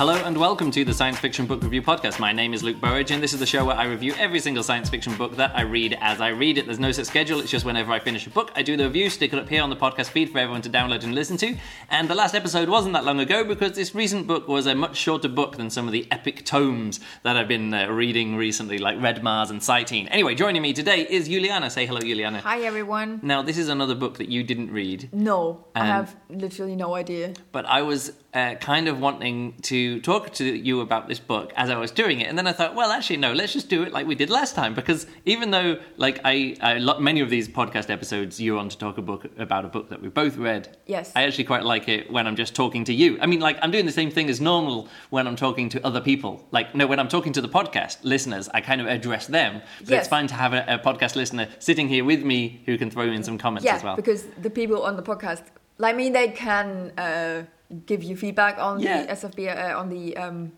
Hello welcome to the Science Fiction Book Review Podcast. My name is Luke Burridge, and this is the show where I review every single science fiction book that I read as I read it. There's no set schedule, it's just whenever I finish a book, I do the review, stick it up here on the podcast feed for everyone to download and listen to. And the last episode wasn't that long ago because this recent book was a much shorter book than some of the epic tomes that I've been uh, reading recently, like Red Mars and Cytine. Anyway, joining me today is Juliana. Say hello, Juliana. Hi everyone. Now, this is another book that you didn't read. No, I Um, have literally no idea. but I was uh, kind of wanting to talk to you about this book as I was doing it, and then I thought, well, actually, no, let's just do it like we did last time, because even though, like, I, I many of these podcast episodes, you're on to talk a book about a book that we both read. Yes. I actually quite like it when I'm just talking to you. I mean, like, I'm doing the same thing as normal when I'm talking to other people. Like, no, when I'm talking to the podcast listeners, I kind of address them. But Yes. it's fine to have a, a podcast listener sitting here with me who can throw in some comments Yeah, as well. because the people on the podcast, like I mean, they can uh, give you feedback on Yeah. the SFB uh, on the um,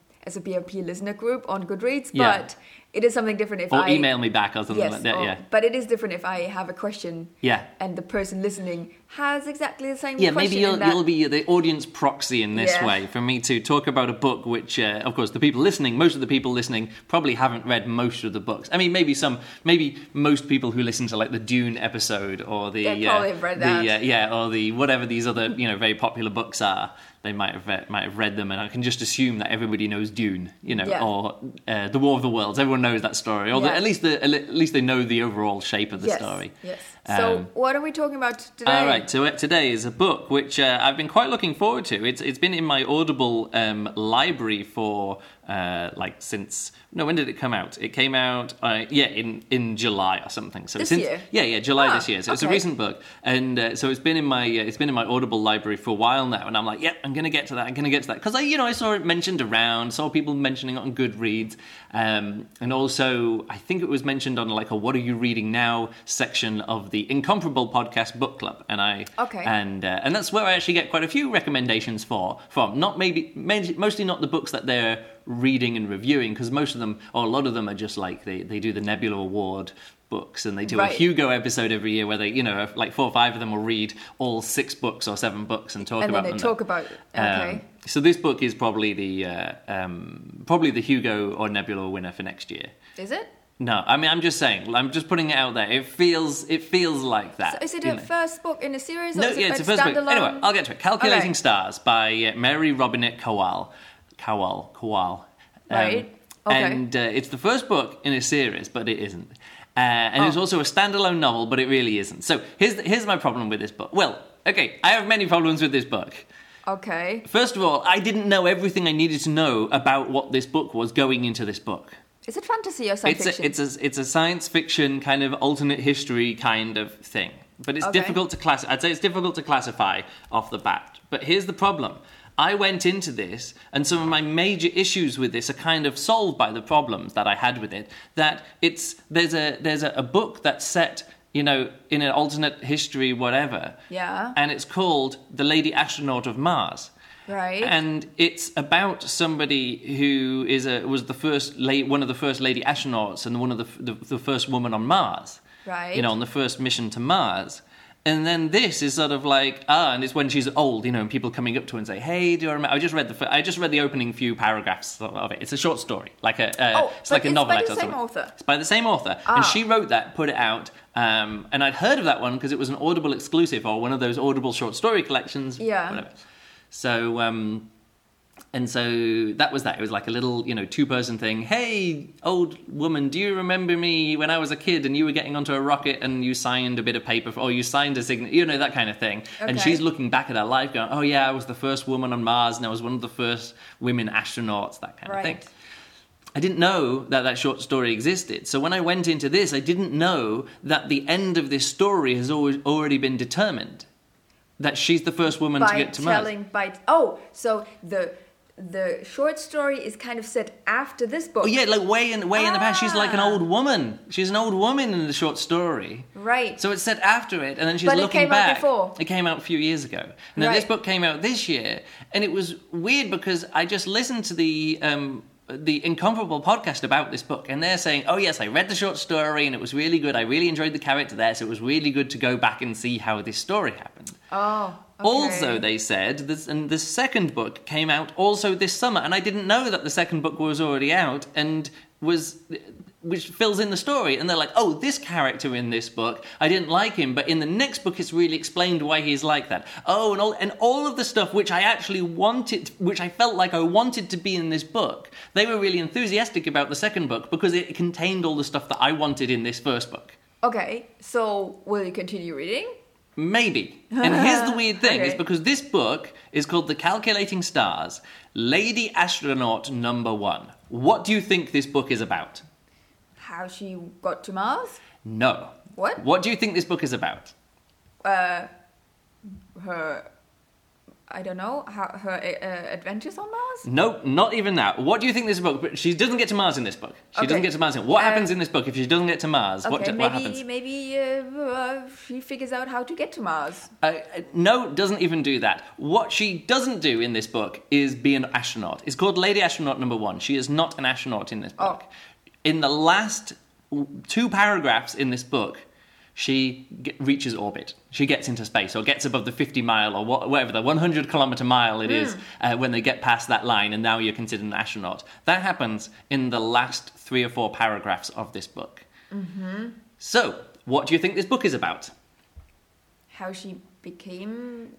listener group on Goodreads, Yeah. but it is something different if or I email me back or something Yes, like that. or- yeah. but it is different if I have a question Yeah. and the person listening has exactly the same Yeah, question. maybe you'll, that- you'll be the audience proxy in this Yeah. way for me to talk about a book which, uh, of course, the people listening, most of the people listening probably haven't read most of the books. I mean, maybe some, maybe most people who listen to like the Dune episode or the, They probably uh, read the uh, yeah, or the whatever these other you know very popular books are. They might have read, might have read them, and I can just assume that everybody knows Dune, you know, Yeah. or uh, the War of the Worlds. Everyone knows that story, or the, at least the, at least they know the overall shape of the yes, story. Yes. So Um, what are we talking about today? all right, so uh, today is a book which uh, I've been quite looking forward to. It's it's been in my Audible um, library for uh, like since no, when did it come out? It came out uh, yeah in, in July or something. So This since, year? yeah yeah July Ah, this year. So it's a recent book, and uh, so it's been in my uh, it's been in my Audible library for a while now. And I'm like, yep, I'm gonna get to that. I'm gonna get to that because I you know I saw it mentioned around, saw people mentioning it on Goodreads, um, and also I think it was mentioned on like a What Are You Reading Now section of the Incomparable podcast book club, and I Okay. and uh, and that's where I actually get quite a few recommendations for from not maybe mostly not the books that they're reading and reviewing because most of them or a lot of them are just like they, they do the Nebula Award books and they do a Hugo episode every year where they you know like four or five of them will read all six books or seven books and talk and then about they them. talk about okay. Um, so this book is probably the uh, um, probably the Hugo or Nebula winner for next year. is it? No, I mean I'm just saying. I'm just putting it out there. It feels it feels like that. So is it a know. first book in a series? Or No, is yeah, it it's a first book. Anyway, I'll get to it. Calculating Okay. Stars by uh, Mary Robinette Kowal. Kowal. Kowal. Um, Right. Okay. And uh, it's the first book in a series, but it isn't. Uh, and it's Oh. also a standalone novel, but it really isn't. So here's, here's my problem with this book. Well, okay, I have many problems with this book. Okay. First of all, I didn't know everything I needed to know about what this book was going into this book. Is it fantasy or science It's fiction? a, it's a it's a science fiction kind of alternate history kind of thing, but it's Okay. difficult to class. I'd say it's difficult to classify off the bat. But here's the problem: I went into this, and some of my major issues with this are kind of solved by the problems that I had with it. That it's there's a there's a, a book that's set. You know, in an alternate history, whatever. Yeah. And it's called The Lady Astronaut of Mars. Right. And it's about somebody who is a was the first la- one of the first lady astronauts and one of the, the the first woman on Mars. Right. You know, on the first mission to Mars. And then this is sort of like ah, and it's when she's old, you know, and people coming up to her and say, "Hey, do you remember?" I just read the I just read the opening few paragraphs of it. It's a short story, like a uh, Oh, it's like a it's novelette by the or same something. author? It's by the same author, Ah. and she wrote that, put it out, um, and I'd heard of that one because it was an Audible exclusive or one of those Audible short story collections. Yeah. Whatever. So, um, and so that was that. It was like a little, you know, two person thing. Hey, old woman, do you remember me when I was a kid and you were getting onto a rocket and you signed a bit of paper, for, or you signed a signature, you know, that kind of thing. And she's looking back at her life going, oh, yeah, I was the first woman on Mars and I was one of the first women astronauts, that kind of thing. I didn't know that that short story existed. So when I went into this, I didn't know that the end of this story has always already been determined. That she's the first woman to get to Mars. telling by oh, so the the short story is kind of set after this book. Oh yeah, like way in way in the past. She's like an Ah. old woman. She's an old woman in the short story. Right. So it's set after it, and then she's But it looking came out back. before. It came out a few years ago. Now this book came out this year, and it was weird because I just listened to the um, the Incomparable podcast about this book, and they're saying, "Oh yes, I read the short story, and it was really good. I really enjoyed the character there, so it was really good to go back and see how this story happened." Oh. okay. Also, they said this, and the second book came out also this summer, and I didn't know that the second book was already out and was which fills in the story. And they're like, "Oh, this character in this book, I didn't like him, but in the next book, it's really explained why he's like that." Oh, and all and all of the stuff which I actually wanted, which I felt like I wanted to be in this book, they were really enthusiastic about the second book because it contained all the stuff that I wanted in this first book. Okay, so will you continue reading? Maybe. And here's the weird thing: is because this book is called The Calculating Stars, Lady Astronaut Number One. What do you think this book is about? How she got to Mars? No. What? What do you think this book is about? Uh, her. I don't know. How, her uh, adventures on Mars? No, not even that. What do you think this book? But she doesn't get to Mars in this book. She doesn't get to Mars. In, what Uh, happens in this book if she doesn't get to Mars? Okay, do- maybe what happens? maybe uh, uh, she figures out how to get to Mars. Uh, uh, no, doesn't even do that. What she doesn't do in this book is be an astronaut. It's called Lady Astronaut Number One. She is not an astronaut in this book. Oh. In the last two paragraphs in this book, she ge- reaches orbit. She gets into space, or gets above the 50 mile, or wha- whatever the 100 kilometer mile it is, uh, when they get past that line, and now you're considered an astronaut. That happens in the last three or four paragraphs of this book. So, what do you think this book is about? How she became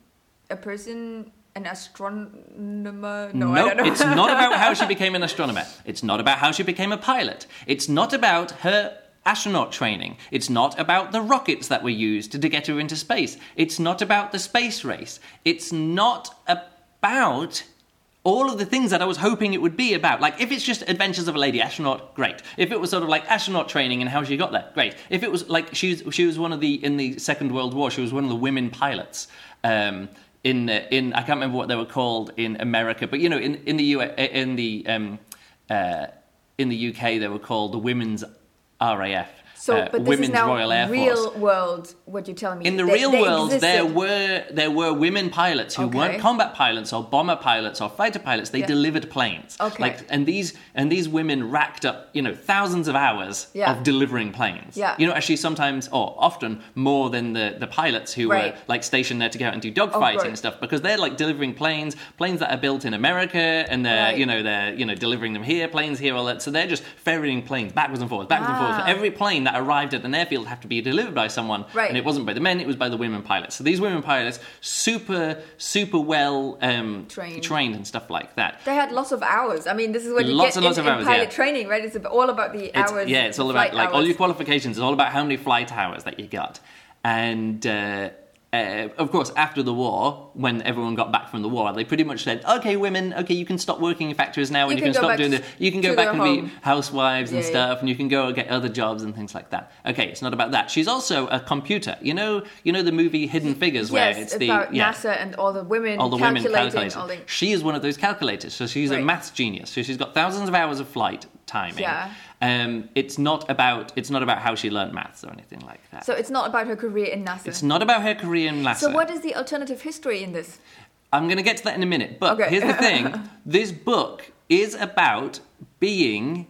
a person, an astronomer? No, No, I don't know. it's not about how she became an astronomer. It's not about how she became a pilot. It's not about her astronaut training. It's not about the rockets that were used to get her into space. It's not about the space race. It's not about all of the things that I was hoping it would be about. Like, if it's just Adventures of a Lady Astronaut, great. If it was sort of like astronaut training and how she got there, great. If it was like she was, she was one of the in the Second World War, she was one of the women pilots. Um, in uh, in I can't remember what they were called in America, but you know, in in the U in the um, uh, in the UK they were called the Women's RAF. So, uh, but this Women's is now Royal Air real Force. world. What you're telling me? In the They- real they world, there were there were women pilots who Okay. weren't combat pilots or bomber pilots or fighter pilots. They Yeah. delivered planes. Okay. Like, and these and these women racked up, you know, thousands of hours Yeah. of delivering planes. Yeah. You know, actually, sometimes or often more than the the pilots who were like stationed there to go out and do dogfighting right. and stuff because they're like delivering planes, planes that are built in America, and they're Right. you know they're you know delivering them here, planes here, all that. So they're just ferrying planes backwards and forwards, backwards and forwards. Ah. Every plane that arrived at an airfield have to be delivered by someone, Right. and it wasn't by the men; it was by the women pilots. So these women pilots, super, super well um, Trained. and stuff like that. They had lots of hours. I mean, this is what you Lots get and lots in, of in hours, pilot yeah. training, right? It's all about the It's, hours. yeah, it's all about like all your qualifications. It's all about how many flight hours that you got, and. Uh, uh, of course, after the war, when everyone got back from the war, they pretty much said, "Okay, women, okay, you can stop working in factories now, and You you, can can, stop doing the, you can go back and home." be housewives and Yeah, yeah. stuff, and you can go and get other jobs and things like that." Okay, it's not about that. She's also a computer. You know, you know the movie Hidden Figures, where Yes, it's the about yeah, NASA and all the women all the women calculating calculators. all the. She is one of those calculators, so she's a Right. maths genius. So she's got thousands of hours of flight timing. Yeah. Um, it's not about it's not about how she learned maths or anything like that. So it's not about her career in NASA. it's not about her career in NASA. So what is the alternative history in this? I'm going to get to that in a minute. But Okay. here's the thing: this book is about being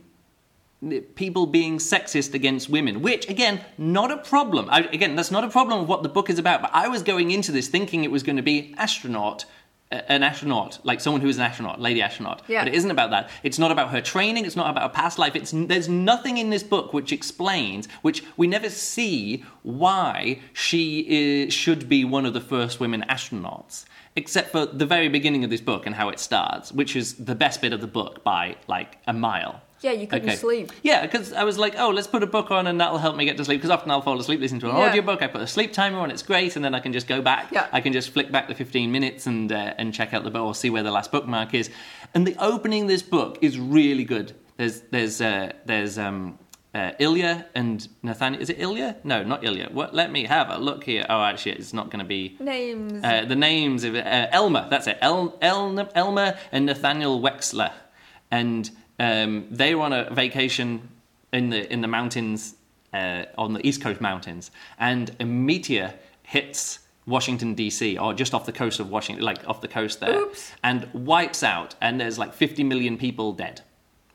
people being sexist against women, which again, not a problem. I, again, that's not a problem of what the book is about. But I was going into this thinking it was going to be astronaut. An astronaut, like someone who is an astronaut, lady astronaut. Yeah. But it isn't about that. It's not about her training. It's not about her past life. It's there's nothing in this book which explains, which we never see why she is, should be one of the first women astronauts, except for the very beginning of this book and how it starts, which is the best bit of the book by like a mile. Yeah, you couldn't sleep. Yeah, because I was like, oh, let's put a book on and that'll help me get to sleep. Because often I'll fall asleep listening to an Yeah. audiobook. I put a sleep timer on, it's great, and then I can just go back. Yeah. I can just flick back the 15 minutes and uh, and check out the book or see where the last bookmark is. And the opening of this book is really good. There's there's uh, there's um, uh, Ilya and Nathaniel. Is it Ilya? No, not Ilya. What? Let me have a look here. Oh, actually, it's not going to be. Names. Uh, the names of uh, Elma, that's it. El, El, Elma and Nathaniel Wexler, and um, they were on a vacation in the in the mountains uh, on the East Coast mountains, and a meteor hits Washington D.C. or just off the coast of Washington, like off the coast there, Oops. and wipes out, and there's like 50 million people dead.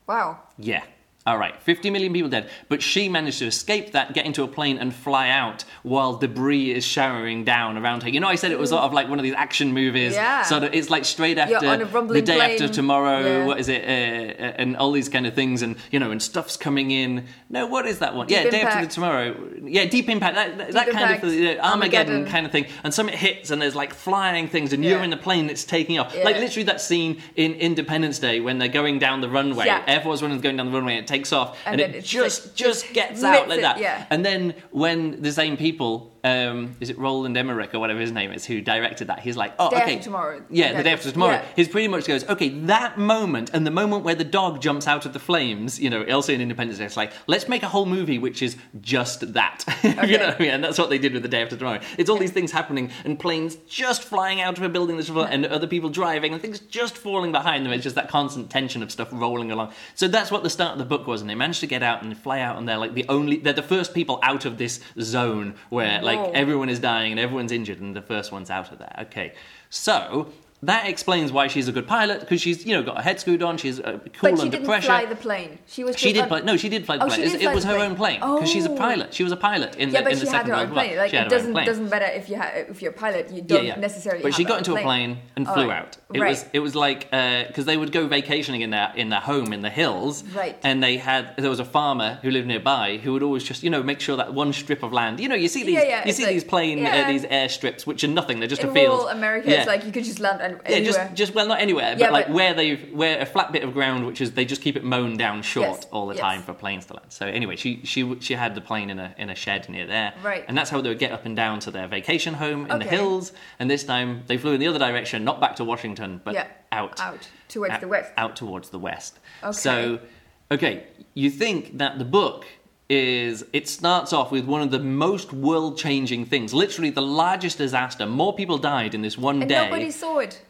Wow. Yeah. All right, 50 million people dead. But she managed to escape that, get into a plane, and fly out while debris is showering down around her. You know, I said it was sort of like one of these action movies. Yeah. Sort of, it's like straight after on a the day after tomorrow. Yeah. What is it? Uh, uh, and all these kind of things, and you know, and stuff's coming in. No, what is that one? Deep yeah, day after the tomorrow. Yeah, deep impact. That, that, that kind Impact. of uh, Armageddon, Armageddon. kind of thing. And something hits, and there's like flying things, and Yeah. you're in the plane that's taking off. Like literally that scene in Independence Day when they're going down the runway. Yeah. Air Force One is going down the runway, and it takes off, and, And it just just gets out like it, that. yeah. And then when the same people, um, is it Roland Emmerich or whatever his name is, who directed that, he's like, oh, Day okay, After Tomorrow. Yeah, the Yeah. day after tomorrow. Yeah. He pretty much goes, okay, that moment and the moment where the dog jumps out of the flames, you know, also in Independence Day, it's like, let's make a whole movie which is just that. you know what I mean? And that's what they did with the day after tomorrow. It's all these things happening and planes just flying out of a building that's and other people driving and things just falling behind them. It's just that constant tension of stuff rolling along. So that's what the start of the book was, and they managed to get out and fly out, and they're like the only, they're the first people out of this zone where like everyone is dying and everyone's injured, and the first one's out of there. Okay, so. That explains why she's a good pilot because she's, you know, got a head screwed on. She's uh, cool But she under didn't pressure. fly the plane. She was. She did fly. No, she did fly the Oh, plane. she It- did it was her plane. own plane because she's a Oh. pilot. She was a pilot in Yeah, the in she the had Second her World own War. plane. Like it doesn't doesn't matter if you ha- if you're a pilot, you don't yeah. necessarily. But she got into a plane and All flew out. It Right. was it was like because they would go vacationing in their in their home in the hills. Right. And they had there was a farmer who lived nearby who would always just you know make sure that one strip of land. You know you see these Yeah, yeah, you see these plane yeah. uh, these airstrips which are nothing. They're just a field. America, it's like you could just land an- Yeah, just, just well, not anywhere, but Yeah, like but- where they've where a flat bit of ground, which is they just keep it mown down short Yes, all the yes. time for planes to land. So anyway, she she she had the plane in a in a shed near there, Right. And that's how they would get up and down to their vacation home in the hills. And this time they flew in the other direction, not back to Washington, but Yeah, out out towards out, the west. out towards the west. Okay. So, okay, you think that the book is it starts off with one of the most world-changing things, literally the largest disaster. More people died in this one and day. nobody saw it.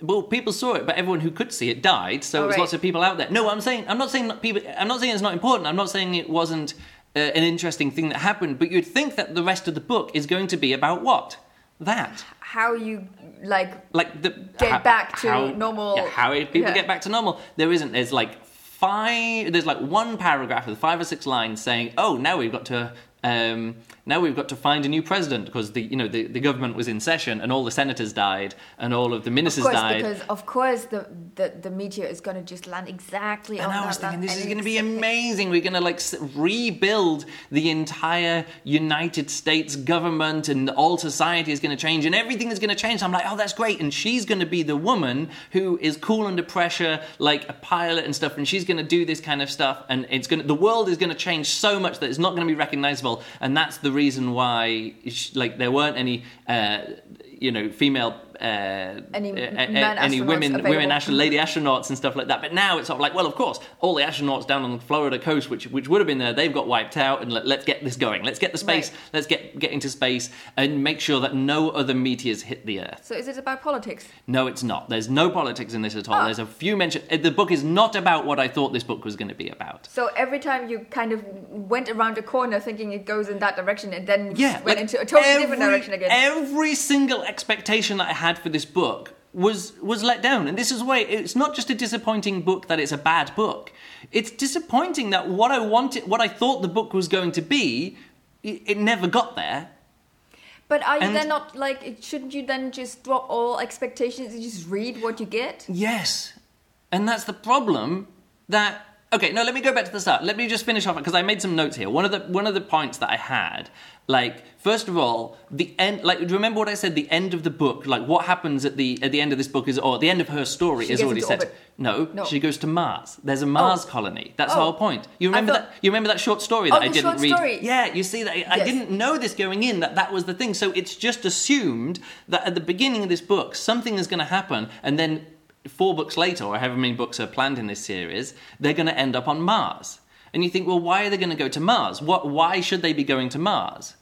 Well, people saw it, but everyone who could see it died. So Oh, there's right. lots of people out there. No, I'm saying I'm not saying people. I'm not saying it's not important. I'm not saying it wasn't uh, an interesting thing that happened. But you'd think that the rest of the book is going to be about what that. How you like? Like the Get back to normal- Yeah, how people yeah. get back to normal. There isn't. There's like five. There's like one paragraph with five or six lines saying, "Oh, now we've got to." Um, now we've got to find a new president because the you know the, the government was in session and all the senators died and all of the ministers Of course, died. because of course the, the, the meteor is going to just land exactly And on I was that thinking, this is going to be amazing. We're going to like rebuild the entire United States government, and all society is going to change, and everything is going to change. I'm like, oh, that's great. And she's going to be the woman who is cool under pressure, like a pilot and stuff, and she's going to do this kind of stuff, and it's going to, the world is going to change so much that it's not going to be recognizable, and that's the reason why, like, there weren't any, uh, you know, female. Uh, Any uh, any women, women available. astronauts, lady astronauts and stuff like that. But now it's sort of like, well, of course, all the astronauts down on the Florida coast, which which would have been there, they've got wiped out, and let, let's get this going. Let's get the space. Right. Let's get get into space and make sure that no other meteors hit the Earth. So is it about politics? No, it's not. There's no politics in this at all. Ah. There's a few mention. uh, The book is not about what I thought this book was going to be about. So every time you kind of went around a corner thinking it goes in that direction, and then yeah, went like into a totally every, different direction again. Every single expectation that I had for this book was was let down, and this is why it's not just a disappointing book that it's a bad book. It's disappointing that what I wanted, what I thought the book was going to be, it, it never got there. but are you and- then not like? Shouldn't you then just drop all expectations and just read what you get? Yes, and that's the problem. That okay? No, let me go back to the start. Let me just finish off because I made some notes here. One of the one of the points that I had, like first of all, the end. Like, do you remember what I said? The end of the book, like what happens at the at the end of this book is, or the end of her story She is already set. orbit. No, No. she goes to Mars. There's a Mars oh. colony. That's the Oh. whole point. You remember thought- that? You remember that short story Oh, that I the didn't read? story. Yeah, you see that I, I didn't know this going in that that was the thing. So it's just assumed that at the beginning of this book something is going to happen, and then four books later, or however many books are planned in this series, they're going to end up on Mars. And you think, well, why are they going to go to Mars? What? Why should they be going to Mars?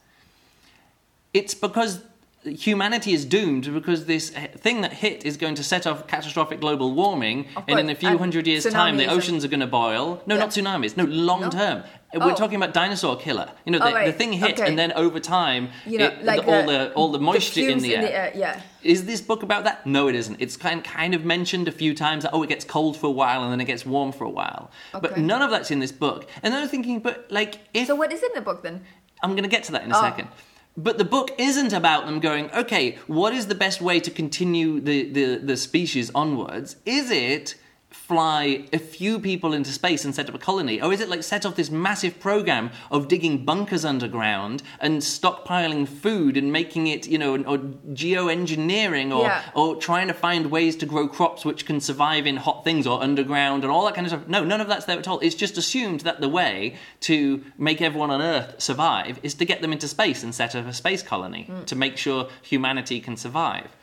It's because humanity is doomed because this uh, thing that hit is going to set off catastrophic global warming, and in a few hundred years' time, the oceans are going to boil. No, Yeah. not tsunamis. No, long No? term. Uh, We're Oh. talking about dinosaur killer. You know, the, Oh, right. the thing hit, Okay. and then over time, You know, it- like the- all the- the all the moisture in fumes the air. yeah. Is this book about that? No, it isn't. It's kind kind of mentioned a few times. That, oh, it gets cold for a while and then it gets warm for a while. But none of that's in this book. And then I'm thinking, but like, if So what is in the book then? I'm going to get to that in a Oh. second. But the book isn't about them going, okay, what is the best way to continue the, the, the species onwards? Is it fly a few people into space and set up a colony? Or is it like set off this massive program of digging bunkers underground and stockpiling food and making it, you know, or geoengineering or, Yeah. or trying to find ways to grow crops which can survive in hot things or underground and all that kind of stuff? No, none of that's there at all. It's just assumed that the way to make everyone on Earth survive is to get them into space and set up a space colony mm. to make sure humanity can survive.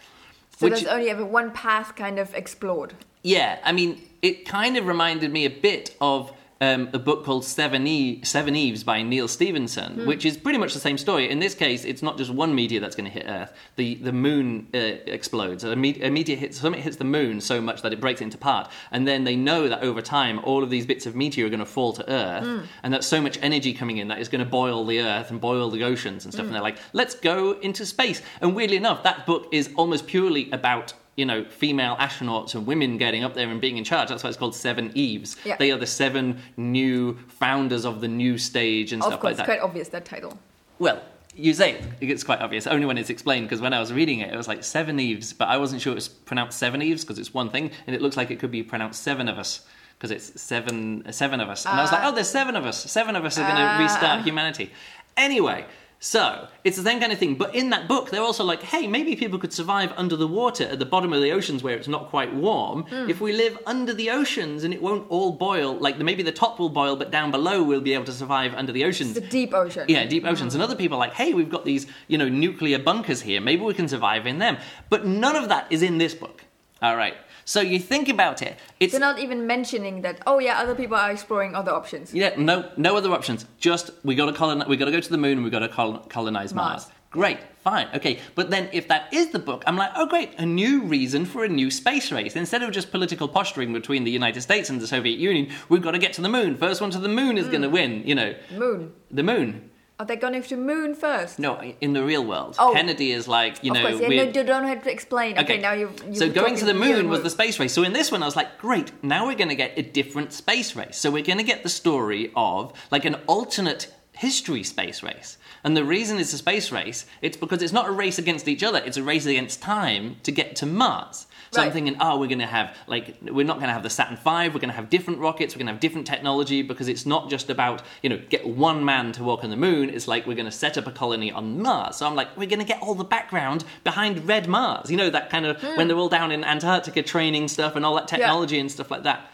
So Which- there's only ever one path kind of explored. Yeah, I mean, it kind of reminded me a bit of um, a book called Seven, e- Seven Eves by Neal Stephenson, which is pretty much the same story. In this case, it's not just one meteor that's going to hit Earth. The the moon uh, explodes. A, me- a meteor hits something hits the moon so much that it breaks it into part, and then they know that over time, all of these bits of meteor are going to fall to Earth, and that's so much energy coming in that it's going to boil the Earth and boil the oceans and stuff. And they're like, let's go into space. And weirdly enough, that book is almost purely about you know, female astronauts and women getting up there and being in charge. That's why it's called Seven Eves. Yeah. They are the seven new founders of the new stage and Of stuff course, like that. It's quite obvious that title. Well, you say it, it's quite obvious, only when it's explained, because when I was reading it, it was like Seven Eves, but I wasn't sure it was pronounced Seven Eves, because it's one thing, and it looks like it could be pronounced Seven of Us, because it's seven, seven of us. And I was like, Ah. oh, there's seven of us. Seven of us are going to Ah. restart humanity. Anyway, so it's the same kind of thing. But in that book, they're also like, hey, maybe people could survive under the water at the bottom of the oceans where it's not quite warm. Hmm. If we live under the oceans and it won't all boil, like maybe the top will boil, but down below we'll be able to survive under the oceans. The deep ocean. Yeah, deep oceans. And other people are like, hey, we've got these, you know, nuclear bunkers here. Maybe we can survive in them. But none of that is in this book. All right. So you think about it. It's They're not even mentioning that. Oh yeah, other people are exploring other options. yeah, no, no other options. Just we got to colonize. We got to go to the moon. and We got to col- colonize Mars. Mars. Great, fine, okay. But then, if that is the book, I'm like, oh great, a new reason for a new space race. Instead of just political posturing between the United States and the Soviet Union, we've got to get to the moon. First one to the moon is mm. going to win. You know, Moon. the moon. Are they going to the moon first? No, in the real world, Oh. Kennedy is like, you of know, course, yeah, no, you don't have to explain. Okay, now you. so going to the moon was the space race. So in this one, I was like, great. Now we're going to get a different space race. So we're going to get the story of like an alternate history space race. And the reason it's a space race, it's because it's not a race against each other. It's a race against time to get to Mars. So I'm Right. thinking, oh, we're going to have like we're not going to have the Saturn V. We're going to have different rockets. We're going to have different technology because it's not just about you know get one man to walk on the moon. It's like we're going to set up a colony on Mars. So I'm like, we're going to get all the background behind Red Mars. You know that kind of hmm. when they're all down in Antarctica training stuff and all that technology and stuff like that.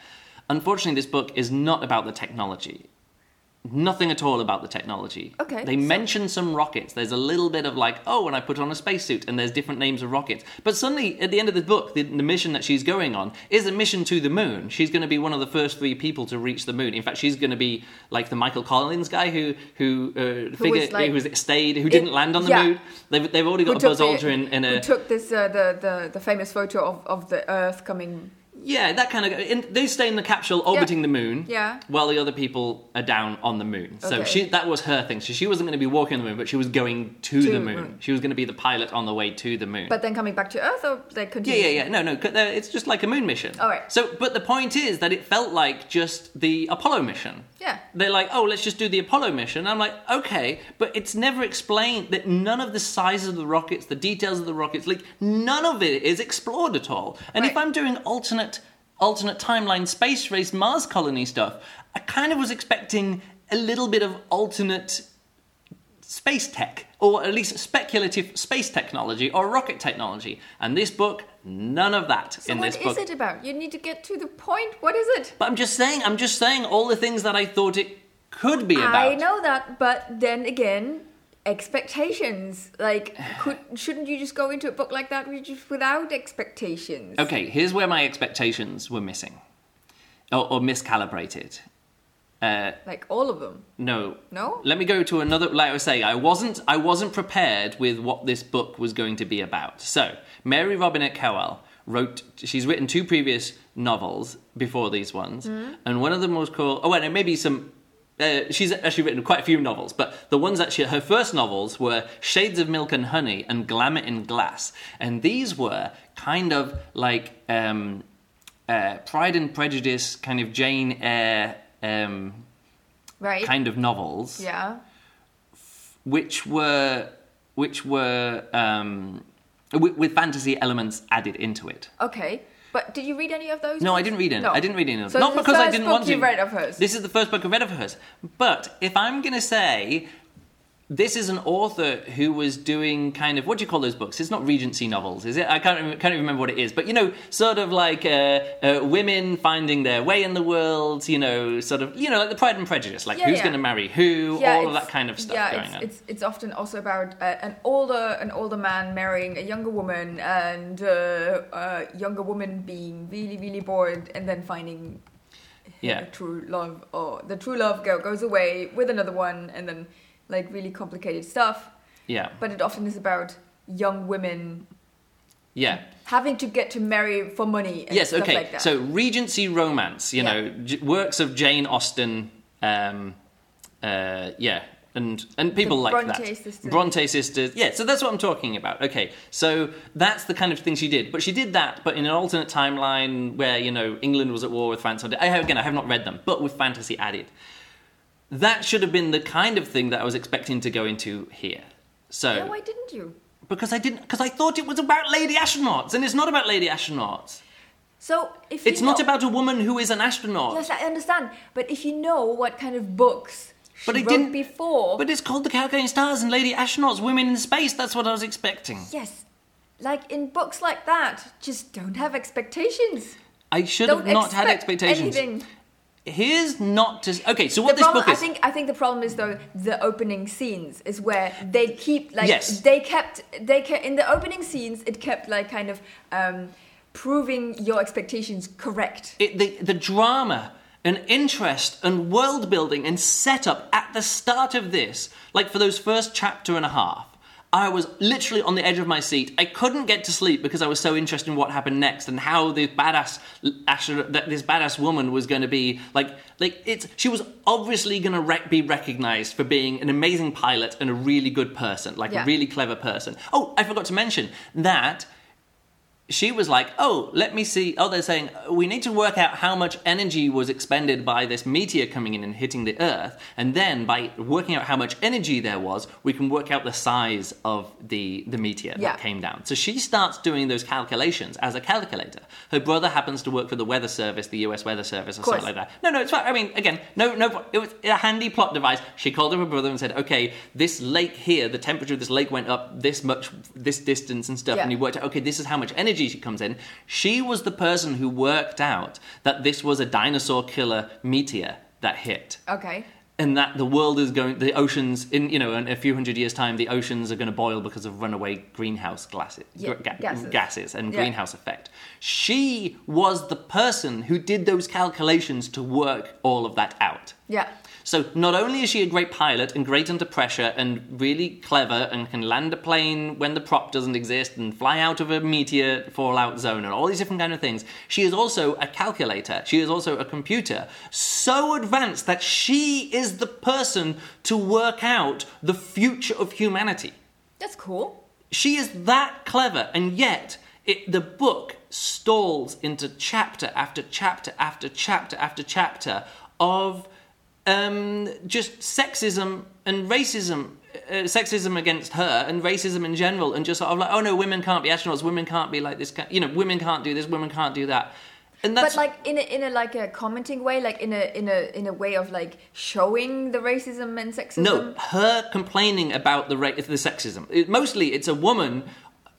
Unfortunately, this book is not about the technology. Nothing at all about the technology. Okay, They so- mention some rockets. There's a little bit of like, oh, when I put on a spacesuit, and there's different names of rockets. But suddenly, at the end of the book, the, the mission that she's going on is a mission to the moon. She's going to be one of the first three people to reach the moon. In fact, she's going to be like the Michael Collins guy who who uh, figure was, like- who was stayed, who didn't land on the yeah. moon. They've, they've already got Who a Buzz Aldrin in Who a took this uh, the, the the famous photo of, of the Earth coming? Yeah, that kind of. In, they stay in the capsule orbiting the moon, Yeah. while the other people are down on the moon. So Okay. she that was her thing. So she wasn't going to be walking on the moon, but she was going to, To the the moon. moon. She was going to be the pilot on the way to the moon. But then coming back to Earth, or they could yeah, continue? yeah, yeah. No, no. they're- uh, It's just like a moon mission. All right. So, but the point is that it felt like just the Apollo mission. Yeah. They're like, oh, let's just do the Apollo mission. I'm like, okay, but it's never explained that none of the sizes of the rockets, the details of the rockets, like none of it is explored at all. And if Right. I'm doing alternate, alternate timeline space race Mars colony stuff, I kind of was expecting a little bit of alternate space tech, or at least speculative space technology or rocket technology. And this book, none of that So in what this is book. it about? You need to get to the point. What is it? But I'm just saying, I'm just saying all the things that I thought it could be about. I know that, but then again, expectations. Like, could shouldn't you just go into a book like that without expectations? Okay, here's where my expectations were missing or, or miscalibrated. Uh, Like all of them. no. No? Let me go to another. Like I was saying, I wasn't. I wasn't prepared with what this book was going to be about. So Mary Robinette Kowal wrote. She's written two previous novels before these ones, and one of them was called. Oh, wait, no, maybe some. Uh, she's actually written quite a few novels, but the ones that she, her first novels were Shades of Milk and Honey and Glamour in Glass, and these were kind of like um, uh, Pride and Prejudice, kind of Jane Eyre um, Right? kind of novels yeah. which were which were um, with, with fantasy elements added into it. Okay. But did you read any of those? No, I didn't read it. No. I didn't read any of them. So Not this is the because I didn't book want to. you read of hers. This is the first book I read of hers. But if I'm going to say this is an author who was doing kind of what do you call those books? It's not Regency novels, is it? I can't can't even remember what it is. But you know, sort of like uh, uh, women finding their way in the world. You know, sort of you know, like the Pride and Prejudice, like Yeah, who's yeah. going to marry who, Yeah, all of that kind of stuff yeah, going it's, on. It's, it's often also about uh, an older an older man marrying a younger woman and uh, a younger woman being really really bored and then finding Yeah. true love or the true love go, goes away with another one and then like really complicated stuff. yeah, But it often is about young women yeah. having to get to marry for money. And Yes, stuff okay. Like that. So Regency romance, you Yeah. know, j- works of Jane Austen, um, uh, yeah, and and people The like Bronte that. sisters. Bronte sisters. Yeah, so that's what I'm talking about. Okay, so that's the kind of thing she did. But she did that, but in an alternate timeline where you know England was at war with France. I have, again, I have not read them, but with fantasy added. That should have been the kind of thing that I was expecting to go into here. So yeah, why didn't you? because I didn't because I thought it was about lady astronauts, and it's not about lady astronauts. So if It's you not about a woman who is an astronaut. Yes, I understand. But if you know what kind of books she But it didn't- before, But it's called The Calculating Stars and Lady Astronauts, Women in Space. That's what I was expecting. yes, like in books like that, just don't have expectations. I should Don't have not had expectations. Anything. Here's not to. Okay, so The what this problem, book is. I think, I think the problem is though the opening scenes is where they keep like Yes. they kept they kept in the opening scenes it kept like kind of um, proving your expectations correct. it, the, the drama and interest and world building and setup at the start of this, like for those first chapter and a half, I was literally on the edge of my seat. I couldn't get to sleep because I was so interested in what happened next and how this badass this badass woman was going to be like like it's she was obviously going to rec- be recognized for being an amazing pilot and a really good person, like Yeah. a really clever person. Oh, I forgot to mention that she was like, "Oh, let me see." Oh, they're saying we need to work out how much energy was expended by this meteor coming in and hitting the Earth, and then by working out how much energy there was, we can work out the size of the the meteor Yeah. that came down. So she starts doing those calculations as a calculator. Her brother happens to work for the Weather Service, the U.S. Weather Service, or something like that. No, no, it's fine. I mean, again, no, no, it was a handy plot device. She called up her brother and said, "Okay, this lake here, the temperature of this lake went up this much, this distance and stuff," Yeah. and he worked out, "Okay, this is how much energy she comes in." She was the person who worked out that this was a dinosaur killer meteor that hit. Okay. And that the world is going, the oceans, in you know, in a few hundred years' time, the oceans are going to boil because of runaway greenhouse gases, Yeah, ga- gases. gases and Yeah. greenhouse effect. She was the person who did those calculations to work all of that out. Yeah. So not only is she a great pilot and great under pressure and really clever and can land a plane when the prop doesn't exist and fly out of a meteor fallout zone and all these different kind of things, she is also a calculator. She is also a computer so advanced that she is the person to work out the future of humanity. That's cool. She is that clever, and yet it, the book stalls into chapter after chapter after chapter after chapter of um, just sexism and racism. Uh, sexism against her and racism in general, and just sort of like, oh no, women can't be astronauts, women can't be like this, you know, women can't do this, women can't do that, and that's but like in a in a like a commenting way, like in a in a in a way of like showing the racism and sexism. No, her complaining about the ra- the sexism. It, mostly, it's a woman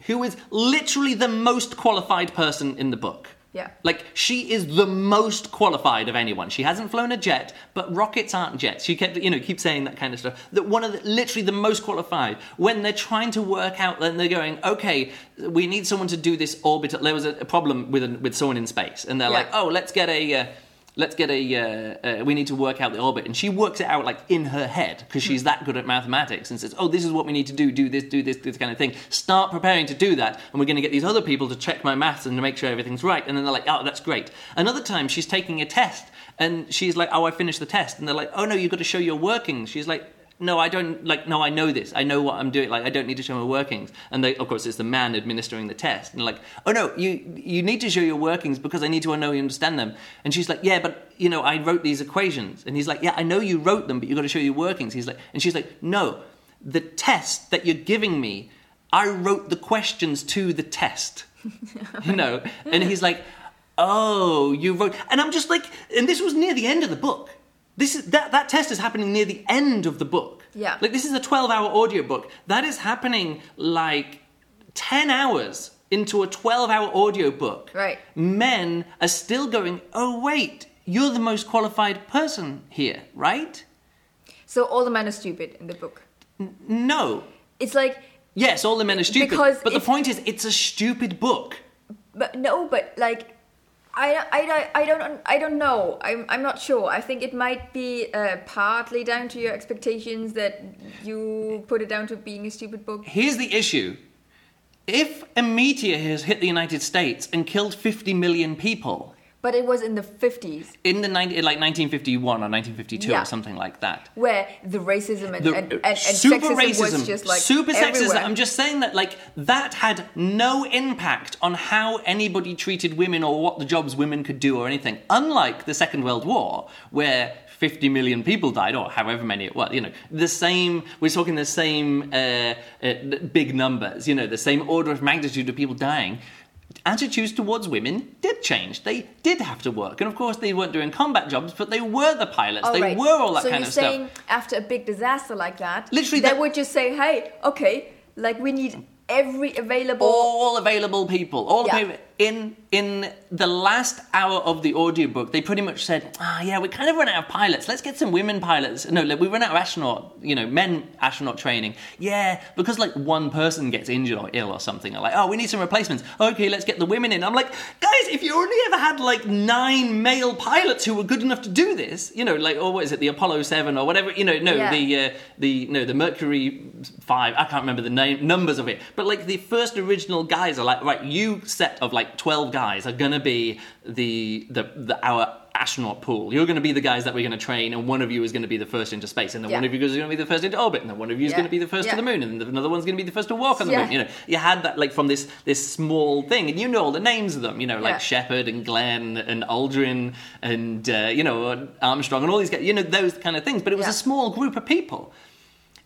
who is literally the most qualified person in the book. Yeah. Like she is the most qualified of anyone. She hasn't flown a jet, but rockets aren't jets. She kept, you know, keep saying that kind of stuff. That one of the, literally the most qualified. When they're trying to work out, then they're going, okay, we need someone to do this orbital. There was a, a problem with a, with someone in space, and they're Yeah. like, oh, let's get a. Uh, let's get a. Uh, uh, we need to work out the orbit, and she works it out like in her head because she's that good at mathematics, and says, "Oh, this is what we need to do. Do this, do this, this kind of thing. Start preparing to do that, and we're going to get these other people to check my maths and to make sure everything's right." And then they're like, "Oh, that's great." Another time, she's taking a test, and she's like, "Oh, I finished the test," and they're like, "Oh no, you've got to show your workings." She's like no, I don't like. No, I know this. I know what I'm doing. Like, I don't need to show my workings. And they, of course, it's the man administering the test. And like, oh no, you you need to show your workings because I need to know you understand them. And she's like, yeah, but you know, I wrote these equations. And he's like, yeah, I know you wrote them, but you got to show your workings. He's like, and she's like, no, the test that you're giving me, I wrote the questions to the test. you know, and he's like, oh, you wrote, and I'm just like, and this was near the end of the book. This is that that test is happening near the end of the book. Yeah. Like this is a 12-hour audiobook. That is happening like 10 hours into a 12-hour audiobook. Right. Men are still going, "Oh wait, you're the most qualified person here, right?" So all the men are stupid in the book. No. It's like, Yes, all the men are stupid. Because but the point is it's a stupid book. but no, but like, I, I, I don't I don't know. I'm I'm not sure. I think it might be uh, partly down to your expectations that you put it down to being a stupid book. Here's the issue. If a meteor has hit the United States and killed 50 million people, But it was in the 50s in the 90, like 1951 or 1952 Yeah. or something like that. where the racism and, The, and, and, and super sexism racism, was just like super sexism. I'm just saying that like that had no impact on how anybody treated women or what the jobs women could do or anything. Unlike the Second World War, where 50 million people died, or however many it was, you know, the same. We're talking the same uh, uh, big numbers. You know, the same order of magnitude of people dying. Attitudes towards women did change. They did have to work, and of course, they weren't doing combat jobs, but they were the pilots. Oh, they right. were all that so kind you're of saying stuff. after a big disaster like that, Literally they that- would just say, "Hey, okay, like we need every available." all available people all Yeah. available in in the last hour of the audiobook they pretty much said ah yeah we kind of run out of pilots. Let's get some women pilots. No like, we run out of astronaut you know men astronaut training. Yeah because like one person gets injured or ill or something like oh we need some replacements. Okay let's get the women in. I'm like guys if you only ever had like nine male pilots who were good enough to do this you know like or what is it the apollo 7 or whatever you know no Yeah. the uh, the no the mercury 5 i can't remember the name numbers of it. But like the first original guys are like right you set of like 12 guys are gonna be the the, the our astronaut pool you're going to be the guys that we're going to train and one of you is going to be the first into space and then Yeah. one of you is going to be the first into orbit and then one of you is Yeah. going to be the first to the moon and then another one's going to be the first to walk on the Yeah. moon you know you had that like from this this small thing and you know all the names of them you know like Yeah. Shepard and Glenn and Aldrin and uh, you know Armstrong and all these guys you know those kind of things but it was Yeah. a small group of people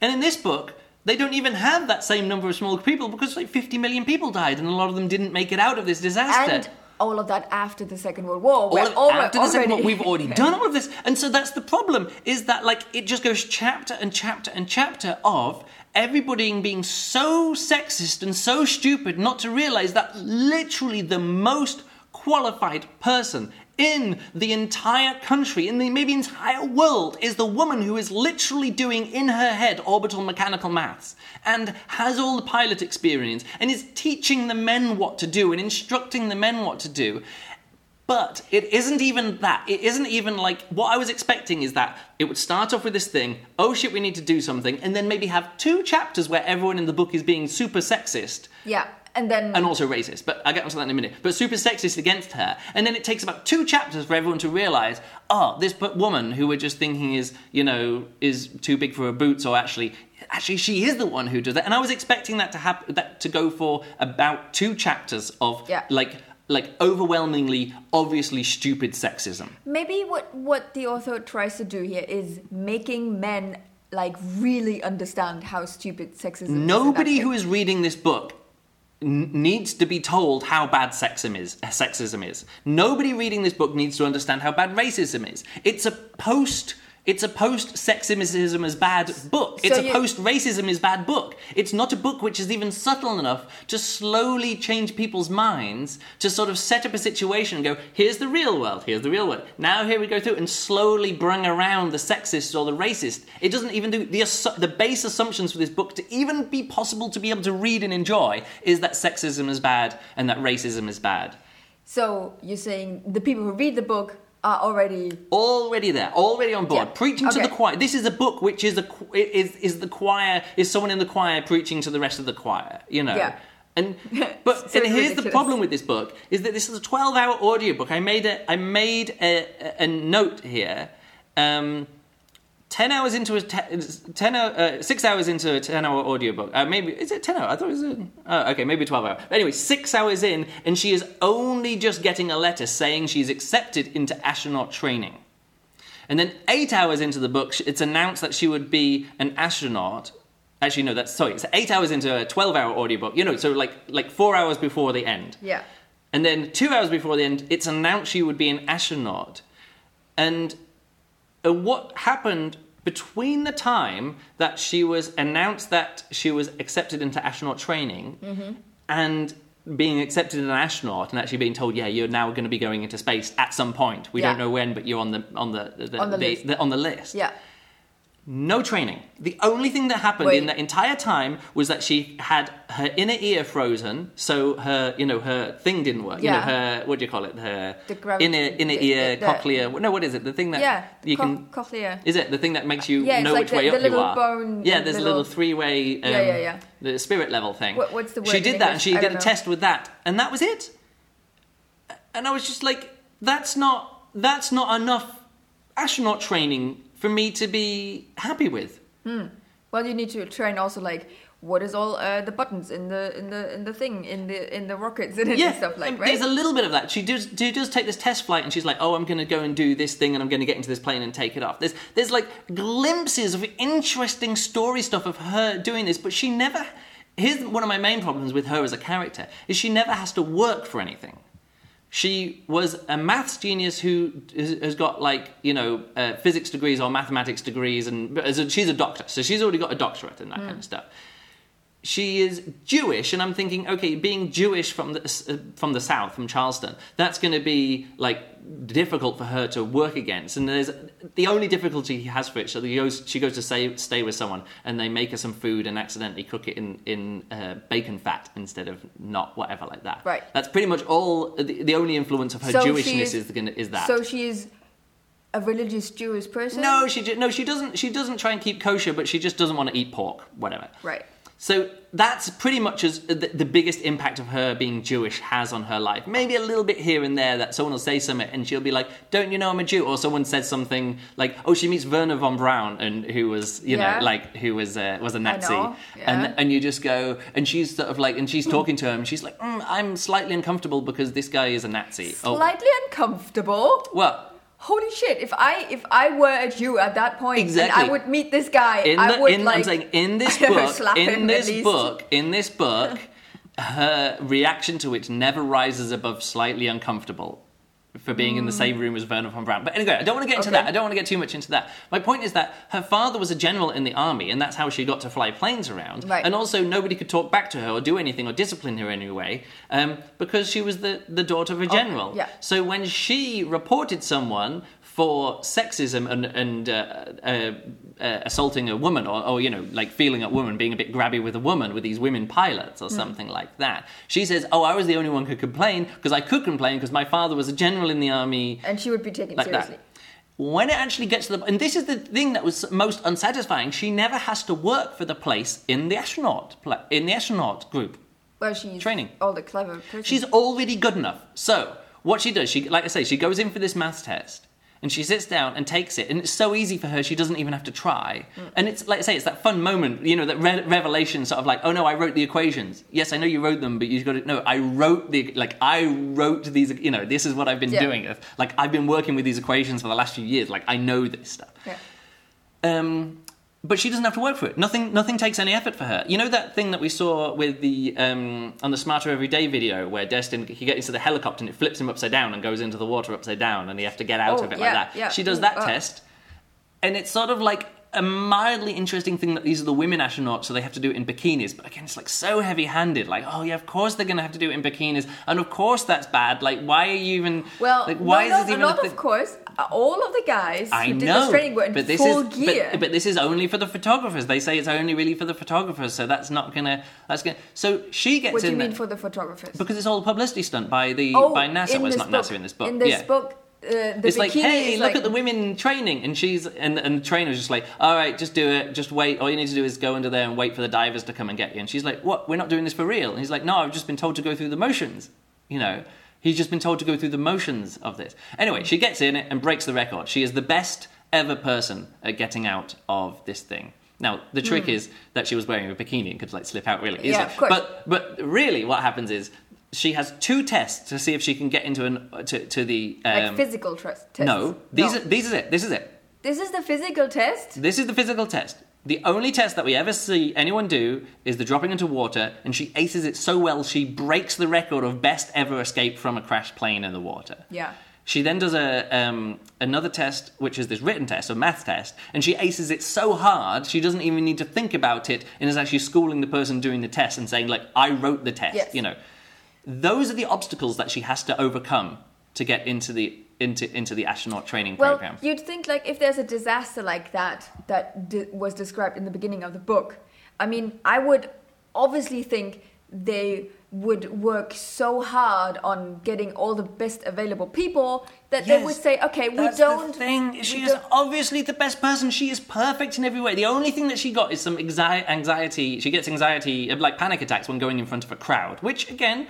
and in this book, they don't even have that same number of small people because like 50 million people died and a lot of them didn't make it out of this disaster. and all of that after the Second World War, all of, all after the second one, we've already done all of this. And so that's the problem, is that like it just goes chapter and chapter and chapter of everybody being so sexist and so stupid not to realize that literally the most qualified person in the entire country, in the maybe entire world, is the woman who is literally doing in her head orbital mechanical maths and has all the pilot experience and is teaching the men what to do and instructing the men what to do. But it isn't even that. It isn't even like what I was expecting is that it would start off with this thing, oh shit, we need to do something, and then maybe have two chapters where everyone in the book is being super sexist yeah, and then and also racist. But I'll get onto that in a minute. But super sexist against her. And then it takes about two chapters for everyone to realize, oh, this woman who we're just thinking is, you know, is too big for her boots, or actually, actually she is the one who does that. And I was expecting that to happen, that to go for about two chapters of Yeah. like like overwhelmingly obviously stupid sexism. maybe what what the author tries to do here is making men like really understand how stupid sexism is. Nobody that- who is reading this book needs to be told how bad sexism is. Sexism is. Nobody reading this book needs to understand how bad racism is. It's a post. It's a post sexism is bad book. It's So a you- post racism is bad book. It's not a book which is even subtle enough to slowly change people's minds to sort of set up a situation and go, here's the real world, here's the real world. Now here we go through and slowly bring around the sexist or the racist. It doesn't even do the assu- the base assumptions for this book to even be possible to be able to read and enjoy is that sexism is bad and that racism is bad. So you're saying the people who read the book are already already there, already on board, Yeah. preaching to the choir. This is a book which is a qu- is is the choir is someone in the choir preaching to the rest of the choir. You know. Yeah. And but So and here's the problem with this book is that this is a 12 hour audiobook. I made a I made a, a, a note here. Um, 10 hours into a te- 10 hour, uh, 6 hours into a 10 hour audiobook. Uh, maybe is it 10 hours? I thought it was a, oh, okay maybe 12 hours. Anyway 6 hours in and she is only just getting a letter saying she's accepted into astronaut training. And then 8 hours into the book it's announced that she would be an astronaut. Actually no that's sorry it's 8 hours into a 12 hour audiobook. You know so like like 4 hours before the end. Yeah. and then two hours before the end, it's announced she would be an astronaut. And uh, what happened between the time that she was announced that she was accepted into astronaut training Mm-hmm. and being accepted as an astronaut and actually being told, yeah, you're now going to be going into space at some point. We Yeah. don't know when, but you're on the on the, the, On the list. on the list. Yeah. No training. The only thing that happened Wait. in that entire time was that she had her inner ear frozen, so her, you know, her thing didn't work. You know, Yeah. her what do you call it? Her inner inner the- ear the- the- cochlea. No, what is it? The thing that Yeah. you co- can. cochlea. Is it the thing that makes you Yeah, know like which way up you are? bone, yeah, the there's a little- little three-way. Um, Yeah, yeah, yeah. The spirit level thing. What- what's the word She did that, and she did don't a know. test with that, and that was it. And I was just like, that's not that's not enough astronaut training for me to be happy with. Well, you need to train also like what is all uh, the buttons in the in the in the thing in the in the rockets and yeah, stuff like and right. There's a little bit of that. She does, she does take this test flight, and she's like, "Oh, I'm going to go and do this thing, and I'm going to get into this plane and take it off." There's, there's like glimpses of interesting story stuff of her doing this, but she never. Here's one of my main problems with her as a character: is she never has to work for anything. She was a maths genius who has got like you know uh, physics degrees or mathematics degrees, and but as a, she's a doctor, so she's already got a doctorate and that kind of stuff she is Jewish, and I'm thinking, okay, being Jewish from the uh, from the south, from Charleston, that's going to be like difficult for her to work against. And there's the only difficulty he has for it. So he goes, she goes to stay stay with someone, and they make her some food and accidentally cook it in in uh, bacon fat instead of not whatever like that. Right. That's pretty much all. The, the only influence of her So Jewishness is- is gonna, is that. So she is a religious Jewish person. no, she no, she doesn't. She doesn't try and keep kosher, but she just doesn't want to eat pork, whatever. Right. So that's pretty much as the, the biggest impact of her being Jewish has on her life. Maybe a little bit here and there that someone will say something and she'll be like, "Don't you know I'm a Jew?" Or someone says something like, "Oh, she meets Wernher von Braun and who was, you Yeah. know, like who was uh, was a Nazi." know, And yeah. and you just go and she's sort of like and she's talking to him and she's like, mm, "I'm slightly uncomfortable because this guy is a Nazi." Slightly uncomfortable. well, Holy shit! If I if I were a Jew at that point Exactly. and I would meet this guy, in I would in, like. I'm saying in this book, in this book, in this book, her reaction to it never rises above slightly uncomfortable for being in the same room as Wernher von Braun. But anyway, I don't want to get into Okay. that. I don't want to get too much into that. My point is that her father was a general in the army, and that's how she got to fly planes around. Right. And also, nobody could talk back to her or do anything or discipline her in any way um, because she was the, the daughter of a general. yeah. So when she reported someone for sexism and, and uh, uh, uh, assaulting a woman, or, or you know, like feeling a woman, being a bit grabby with a woman, with these women pilots or something like that, she says, "Oh, I was the only one who could complain because I could complain because my father was a general in the army." and she would be taken Like seriously. that. When it actually gets to the, and this is the thing that was most unsatisfying. She never has to work for the place in the astronaut in the astronaut group. Well, she's Training. all the clever person. She's already good enough. So what she does, she like I say, she goes in for this math test and she sits down and takes it, and it's so easy for her she doesn't even have to try. And it's like I say, it's that fun moment, you know, that re- revelation, sort of like, oh no, I wrote the equations. Yes, I know you wrote them, but you've got to no, I wrote the like I wrote these. You know, this is what I've been Yeah. doing. Like I've been working with these equations for the last few years. Like I know this stuff. Yeah. Um, but she doesn't have to work for it. Nothing, nothing takes any effort for her. You know that thing that we saw with the um, on the Smarter Everyday video where Destin he gets into the helicopter and it flips him upside down and goes into the water upside down and he have to get out Oh, of it yeah, like that. yeah. She does that uh. test, and it's sort of like a mildly interesting thing that these are the women astronauts, so they have to do it in bikinis. But again, it's like so heavy-handed. Like, oh yeah, of course they're going to have to do it in bikinis, and of course that's bad. Like, why are you even? Well, like, why no, is this even? not of course. All of the guys I who did know, this training were in but this full is gear. But, but this is only for the photographers. They say it's only really for the photographers, so that's not gonna. That's gonna. So she gets what do you mean for the photographers? because it's all a publicity stunt by the oh, by NASA. Well, it's not book, NASA in this book. In this yeah. book, uh, the it's like, hey, look like, at the women training, and she's and and the trainer's just like, all right, just do it, just wait. All you need to do is go under there and wait for the divers to come and get you. And she's like, what? We're not doing this for real. And he's like, no, I've just been told to go through the motions. You know, he's just been told to go through the motions of this. Anyway, she gets in it and breaks the record. She is the best ever person at getting out of this thing. Now the trick is that she was wearing a bikini and could like slip out really easily. Yeah, of course. But but really, what happens is she has two tests to see if she can get into an to, to the um, like physical trust tests. no, these No. Are, these is it. This is it. This is the physical test. This is the physical test. The only test that we ever see anyone do is the dropping into water, and she aces it so well she breaks the record of best ever escape from a crashed plane in the water. Yeah. She then does a um, another test, which is this written test, a math test, and she aces it so hard she doesn't even need to think about it, and is actually schooling the person doing the test and saying like, "I wrote the test." Yes. You know, those are the obstacles that she has to overcome to get into the into into the astronaut training Well, program. you'd think like if there's a disaster like that that d- was described in the beginning of the book, I mean, I would obviously think they would work so hard on getting all the best available people that they would say, okay, we don't. the thing. She is don't- obviously the best person. She is perfect in every way. The only thing that she got is some anxiety. She gets anxiety, like panic attacks, when going in front of a crowd. Which again,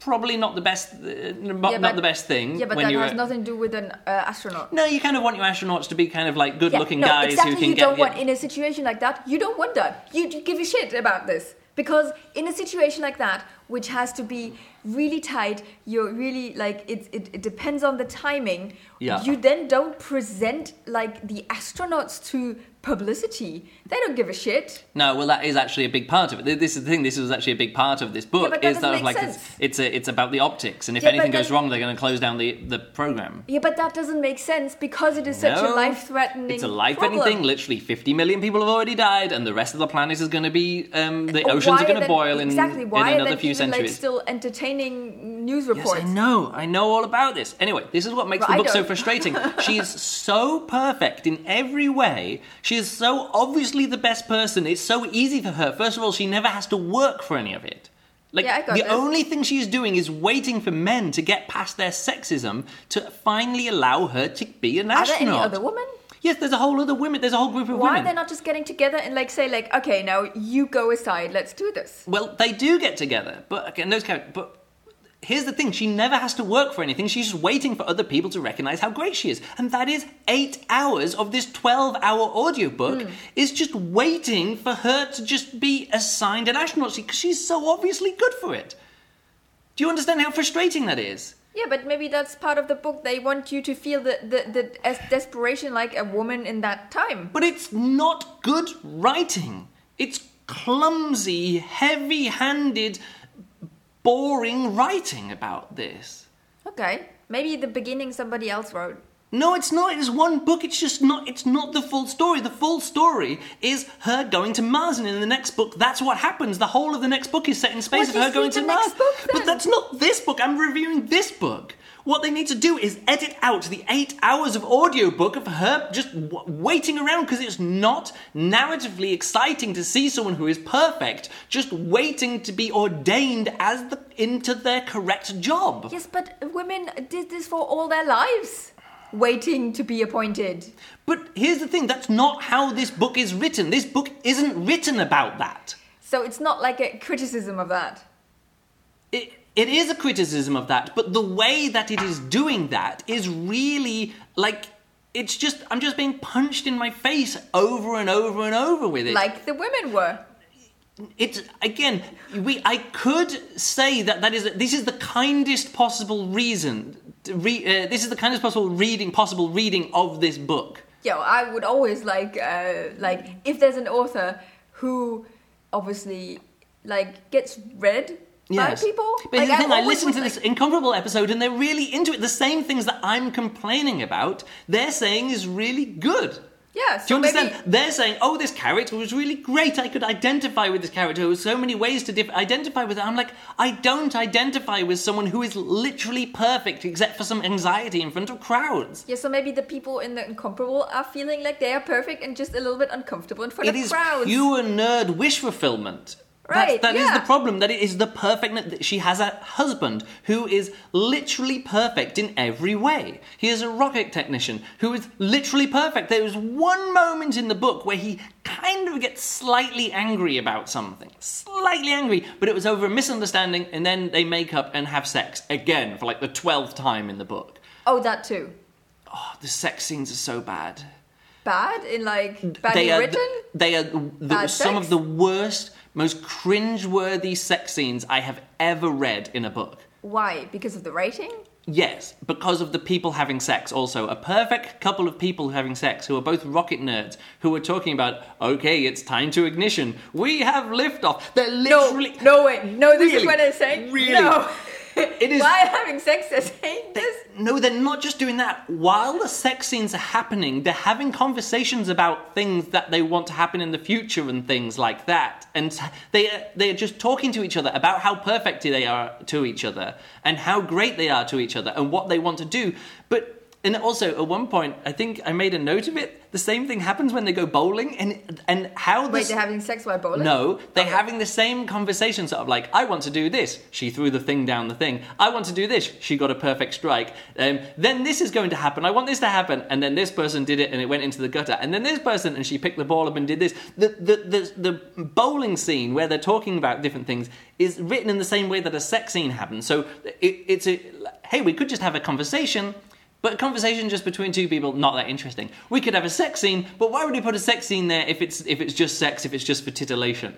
probably not the best. Uh, not, Yeah, not but- the best thing. Yeah, but when that has nothing to do with an uh, astronaut. No, you kind of want your astronauts to be kind of like good-looking no, guys exactly. who can you get. don't want in a situation like that. You don't want that. You, you give a shit about this because in a situation like that, which has to be really tight, you're really like it. It, it depends on the timing. Yeah. You then don't present like the astronauts to publicity. They don't give a shit. No, well, that is actually a big part of it. This is the thing. This was actually a big part of this book. but that is that like it's, it's a, it's about the optics, and if Yeah, anything goes wrong, they're going to close down the the program. Yeah, but that doesn't make sense because it is such a life-threatening. It's a life-threatening thing. Literally, 50 million people have already died, and the rest of the planet is going to be um, the oceans why are going to boil in, exactly. in Why are another few centuries. Like, still entertaining news reports. Yes. I know. I know all about this. Anyway, this is what makes Well, the book so frustrating. she is so perfect in every way. She is so obviously the best person. It's so easy for her. First of all, she never has to work for any of it. Like Yeah, the this. only thing she's doing is waiting for men to get past their sexism to finally allow her to be an Are there astronaut. any other women? Yes, there's a whole other women. There's a whole group of Why women. Why are they not just getting together and like say like, okay, now you go aside, let's do this. Well, they do get together, but again, those characters. But here's the thing: she never has to work for anything. She's just waiting for other people to recognize how great she is, and that is eight hours of this twelve-hour audiobook Hmm. is just waiting for her to just be assigned an astronaut because she's so obviously good for it. Do you understand how frustrating that is? Yeah, but maybe that's part of the book. They want you to feel the the, the as desperation like a woman in that time. But it's not good writing. It's clumsy, heavy-handed, boring writing about this. Okay, maybe the beginning somebody else wrote. No, it's not. It's one book. It's just not. It's not the full story. The full story is her going to Mars, and in the next book, that's what happens. The whole of the next book is set in space What of her going in to Mars. book, but that's not this book. I'm reviewing this book. What they need to do is edit out the eight hours of audiobook of her just w- waiting around because it's not narratively exciting to see someone who is perfect just waiting to be ordained as the into their correct job. Yes, but women did this for all their lives, waiting to be appointed. But here's the thing that's not how this book is written. This book isn't written about that. So it's not like a criticism of that. It, it is a criticism of that, but the way that it is doing that is really like. It's just, I'm just being punched in my face over and over and over with it. Like the women were. It's again we i could say that that is this is the kindest possible reason to re, uh, this is the kindest possible reading possible reading of this book Yeah, I would always like uh, like if there's an author who obviously like gets read by people. But like, the thing, I always listened to would, this like- incomparable episode and they're really into it. The same things that I'm complaining about, they're saying is really good. Yeah, Do you understand? maybe- They're saying, "Oh, this character was really great. I could identify with this character. There were so many ways to dif- identify with it." I'm like, I don't identify with someone who is literally perfect, except for some anxiety in front of crowds. Yeah, so maybe the people in the incomparable are feeling like they are perfect and just a little bit uncomfortable in front It of crowds. It is pure nerd wish fulfillment. Right, That, that is yeah. the problem. That it is the perfect. that She has a husband who is literally perfect in every way. He is a rocket technician who is literally perfect. There is one moment in the book where he kind of gets slightly angry about something, slightly angry, but it was over a misunderstanding, and then they make up and have sex again for like the twelfth time in the book. Oh, that too. Oh, the sex scenes are so bad. Bad in like badly they are written. they are the, Bad some of the worst, most cringe-worthy sex scenes I have ever read in a book. Why? Because of the rating? Yes, because of the people having sex. Also, a perfect couple of people having sex who are both rocket nerds who are talking about, okay, it's time to ignition. We have liftoff. They're No, literally no way. No, this Really? is what they're saying. Really? No. It is- While having sex, they're saying. No, they're not just doing that. While the sex scenes are happening, they're having conversations about things that they want to happen in the future and things like that. And they they are just talking to each other about how perfect they are to each other and how great they are to each other and what they want to do. But and also at one point, I think I made a note of it. The same thing happens when they go bowling, and and how Wait, they're having sex while bowling? no, they're Okay. having the same conversation, sort of like, I want to do this. She threw the thing down the thing. I want to do this. She got a perfect strike. Um, then this is going to happen. I want this to happen. And then this person did it and it went into the gutter. And then this person, and she picked the ball up and did this. The, the, the, the bowling scene where they're talking about different things is written in the same way that a sex scene happens. So it, it's a, hey, we could just have a conversation. But a conversation just between two people, not that interesting. We could have a sex scene, but why would we put a sex scene there if it's if it's just sex, if it's just for titillation?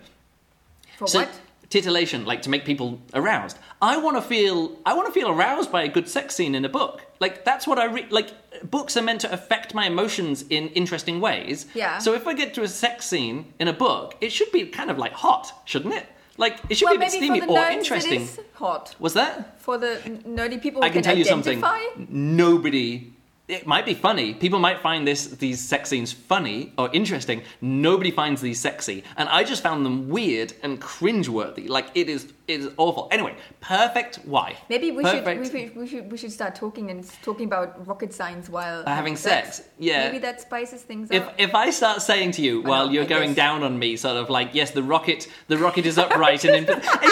For So- what? Titillation, like to make people aroused. I want to feel. I want to feel aroused by a good sex scene in a book. Like that's what I re- like. Books are meant to affect my emotions in interesting ways. Yeah. So if I get to a sex scene in a book, it should be kind of like hot, shouldn't it? Like it should well, be a bit steamy for the or interesting. hot. Was that? For the nerdy people I can tell you something. Nobody. It might be funny. People might find this these sex scenes funny or interesting. Nobody finds these sexy, and I just found them weird and cringeworthy. Like it is, it is awful. Anyway, perfect wife. Maybe we should, Perfect. we, should, we should we should start talking and talking about rocket science while having sex. Yeah. Maybe that spices things If, up. if if I start saying to you while know, you're I going guess. down on me, sort of like, yes, the rocket, the rocket is upright and in, exactly.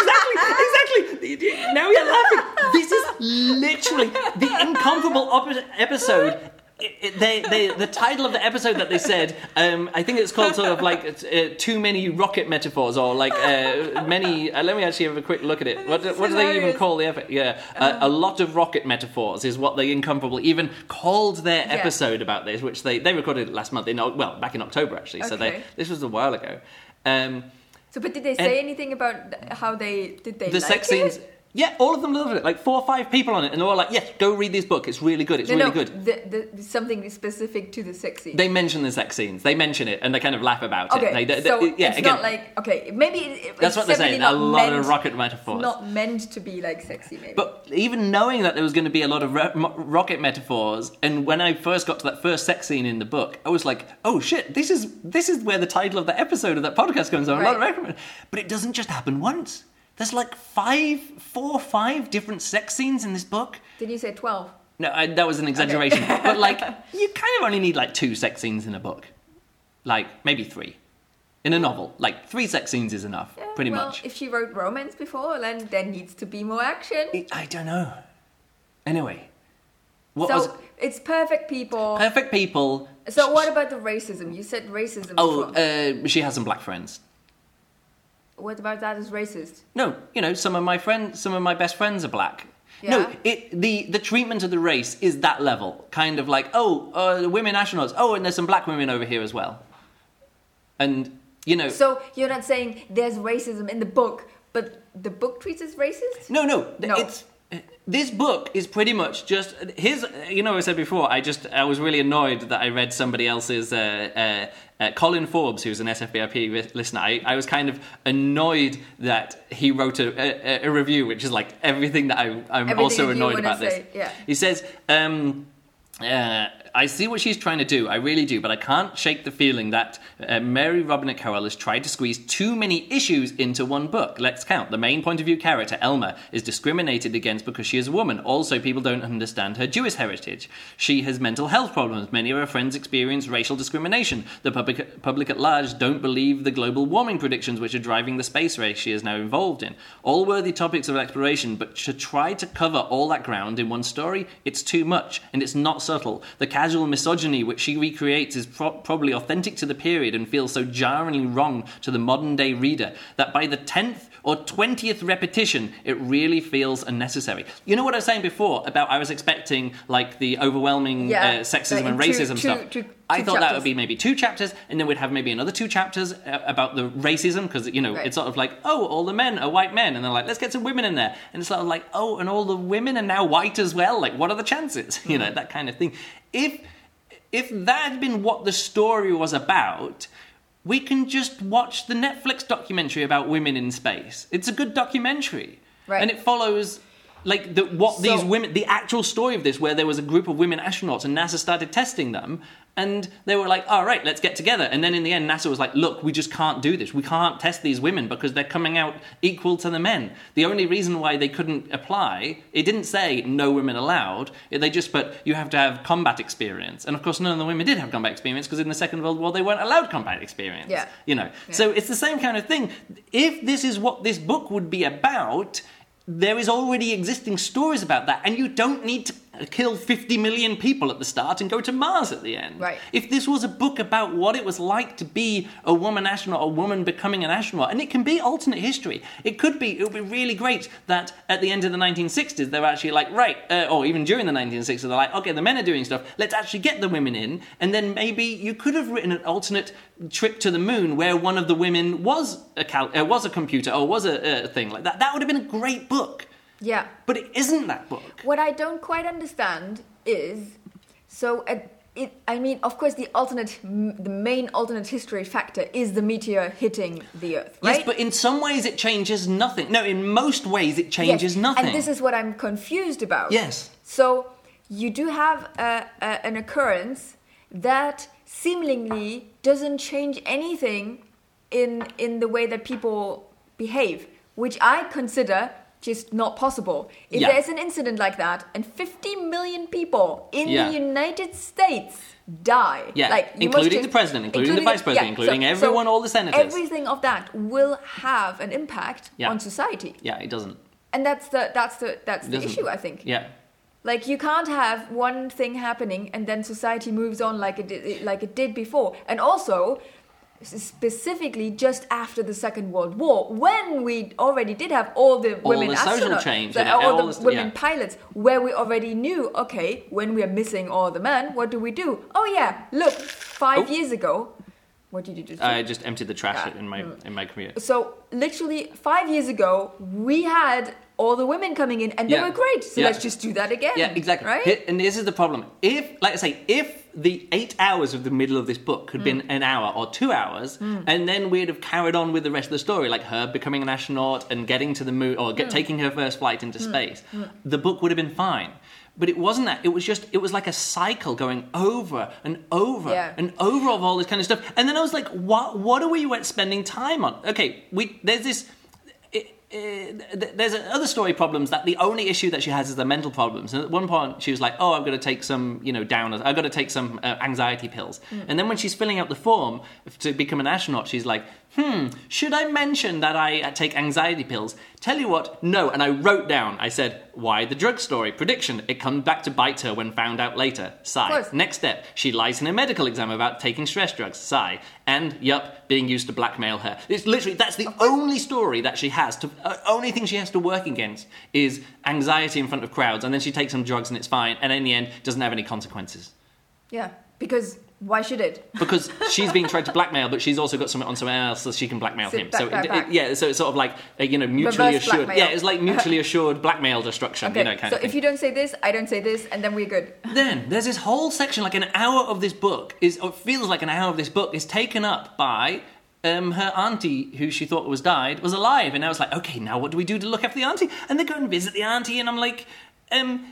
Now you're laughing. This is literally the incomparable op- episode. It, it- they, they, the title of the episode that they said, um, I think it's called sort of like uh, too many rocket metaphors, or like uh, many. Uh, let me actually have a quick look at it. What, do- what do they even call the episode? Yeah, uh, a lot of rocket metaphors is what the incomparable even called their Yeah. episode about this, which they they recorded last month in well back in October actually. So they this was a while ago. Um, so, but did they say anything about how they did they the like sex it? scenes. Yeah, all of them loved it. Like four or five people on it, and they're all like, "Yes, go read this book. It's really good. It's No, really no, good." The, the, something specific to the sex scene. They mention the sex scenes. They mention it, and they kind of laugh about okay, it. They, they- so yeah, it's again, not like okay, maybe it, that's it's what they're saying. A lot meant, of rocket metaphors. Not meant to be like sexy, maybe. But even knowing that there was going to be a lot of ro- rocket metaphors, and when I first got to that first sex scene in the book, I was like, "Oh shit! This is this is where the title of the episode of that podcast comes on." A lot of Right. rocket- But it doesn't just happen once. There's like five, four, five different sex scenes in this book. did you say twelve? No, I, that was an exaggeration. but like, you kind of only need like two sex scenes in a book, like maybe three. In a novel, like three sex scenes is enough, Yeah, pretty well, much. If she wrote romance before, then there needs to be more action. I don't know. Anyway, what so was it's perfect people. perfect people? so what about the racism? You said racism. Oh, uh, she has some black friends. What about that is racist? No, you know, some of my friends, some of my best friends are black. No, it the the treatment of the race is that level, kind of like, oh, uh, women astronauts. Oh, and there's some black women over here as well. And you know, So you're not saying there's racism in the book, but the book treats as racist? no, no, No. it's this book is pretty much just his. You know, I said before, I just I was really annoyed that I read somebody else's. Uh, uh, uh, Colin Forbes, who's an SFBIP listener, I, I was kind of annoyed that he wrote a, a, a review, which is like everything that I, I'm Everything also annoyed about this. yeah. He says, um, uh, I see what she's trying to do. I really do, but I can't shake the feeling that uh, Mary Robinette Kowal has tried to squeeze too many issues into one book. Let's count. The main point of view character, Elma, is discriminated against because she is a woman. Also, people don't understand her Jewish heritage. She has mental health problems. Many of her friends experience racial discrimination. The public, public at large don't believe the global warming predictions which are driving the space race she is now involved in. All worthy topics of exploration, but to try to cover all that ground in one story, it's too much, and it's not subtle. The casual misogyny which she recreates is pro- probably authentic to the period and feels so jarringly wrong to the modern day reader that by the 10th or 20th repetition, it really feels unnecessary. You know what I was saying before about I was expecting like the overwhelming Yeah, uh, sexism and racism two- stuff. two- I thought that would be maybe two chapters, and then we'd have maybe another two chapters uh, about the racism because you know Right. it's sort of like oh all the men are white men, and they're like let's get some women in there, and it's sort of like oh and all the women are now white as well. Like what are the chances? You Mm. know that kind of thing. If if that had been what the story was about, we can just watch the Netflix documentary about women in space. It's a good documentary, Right. and it follows like the, what So- these women, the actual story of this, where there was a group of women astronauts and NASA started testing them, and they were like, "All right, let's get together." And then in the end, NASA was like, "Look, we just can't do this. We can't test these women because they're coming out equal to the men." The only reason why they couldn't apply, it didn't say no women allowed. They just put you have to have combat experience, and of course, none of the women did have combat experience because in the Second World War they weren't allowed combat experience. Yeah. you know. So it's the same kind of thing. If this is what this book would be about there is already existing stories about that, and you don't need to kill 50 million people at the start and go to Mars at the end. Right. If this was a book about what it was like to be a woman astronaut, a woman becoming an astronaut, and it can be alternate history. It could be, it would be really great that at the end of the 1960s, they're actually like, right, uh, or even during the 1960s, they're like, okay, the men are doing stuff, let's actually get the women in, and then maybe you could have written an alternate trip to the moon where one of the women was a, cal- uh, was a computer or was a, a thing like that. That would have been a great book. Yeah. But it isn't that book. What I don't quite understand is so uh, it. I mean, of course, the alternate, m- the main alternate history factor is the meteor hitting the Earth, right? Yes, but in some ways it changes nothing. No, in most ways it changes Yes, nothing. And this is what I'm confused about. Yes. So you do have a, a, an occurrence that seemingly doesn't change anything in in the way that people behave, which I consider just not possible. If Yeah. there's an incident like that and 50 million people in Yeah. the United States die, Yeah, like including just- the president, including the vice president, including everyone, all the senators. Everything of that will have an impact on society, yeah, it doesn't. and that's the that's the that's the issue. I think. Yeah. Like you can't have one thing happening and then society moves on like it like it did before. And also, specifically just after the Second World War, when we already did have all the All women the social astronauts, change the- all, all the the women yeah. pilots, where we already knew, okay, when we are missing all the men, what do we do? Oh yeah, look, five Oh. years ago, what did you just do? I just emptied the trash Yeah. in my in my career. So literally five years ago, we had all the women coming in, and they Yeah. were great. So Yeah. let's just do that again. Yeah, exactly. Right? And this is the problem. If, like I say, if the eight hours of the middle of this book had Mm. been an hour or two hours, and then we'd have carried on with the rest of the story, like her becoming an astronaut and getting to the moon or Mm. taking her first flight into space, the book would have been fine. But it wasn't that. It was just, it was like a cycle going over and over Yeah. and over of all this kind of stuff. And then I was like, what, what are we spending time on? Okay, we, there's this it, it, th- there's other story problems that the only issue that she has is the mental problems. And at one point, she was like, "Oh, I've got to take some, you know, downers. I've got to take some uh, anxiety pills." And then when she's filling out the form to become an astronaut, she's like, "Hmm, should I mention that I uh, take anxiety pills?" Tell you what, no. And I wrote down. I said, "Why the drug story prediction? It comes back to bite her when found out later." Sigh. Next step, she lies in a medical exam about taking stress drugs. Sigh. And yup, being used to blackmail her. It's literally that's the only story that she has to. Uh, only thing she has to work against is anxiety in front of crowds, and then she takes some drugs and it's fine. And in the end, doesn't have any consequences Yeah, because why should it? because she's being tried to blackmail, but she's also got something on someone else so she can blackmail Sit him. back, so back, it- back. it- yeah, so it's sort of like uh, you know mutually Reverse assured. blackmail. Yeah, it's like mutually assured blackmail destruction. Okay, You know, kind so of if you don't say this, I don't say this, and then we're good. Then there's this whole section, like an hour of this book is, or it feels like an hour of this book is taken up by um, her auntie, who she thought was died, was alive, and I was like, okay, now what do we do to look after the auntie? And they go and visit the auntie, and I'm like, um,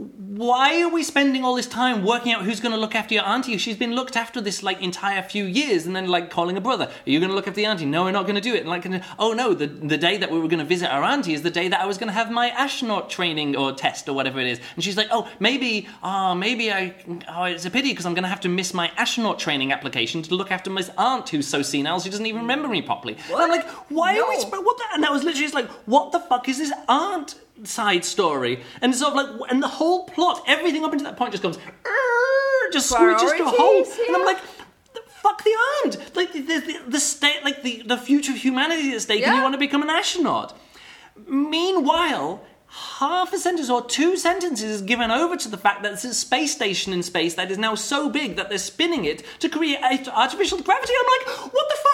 why are we spending all this time working out who's going to look after your auntie? She's been looked after this like entire few years, and then like calling a brother, "Are you going to look after the auntie?" No, we're not going to do it. And like, oh no, the the day that we were going to visit our auntie is the day that I was going to have my astronaut training or test or whatever it is. And she's like, "Oh, maybe, oh, maybe I, oh, it's a pity because I'm going to have to miss my astronaut training application to look after my aunt who's so senile she doesn't even remember me properly." And I'm like, why No. are we? Sp- what? The? And that was literally just like, what the fuck is this aunt? Side story, and sort of like, and the whole plot, everything up until that point just "Err," just screeches to a hole, Priorities, and I'm like, fuck the aunt, like the, the, the state, like the, the future of humanity at stake, and you want to become an astronaut. Meanwhile, half a sentence or two sentences is given over to the fact that there's a space station in space that is now so big that they're spinning it to create artificial gravity. I'm like, what the fuck?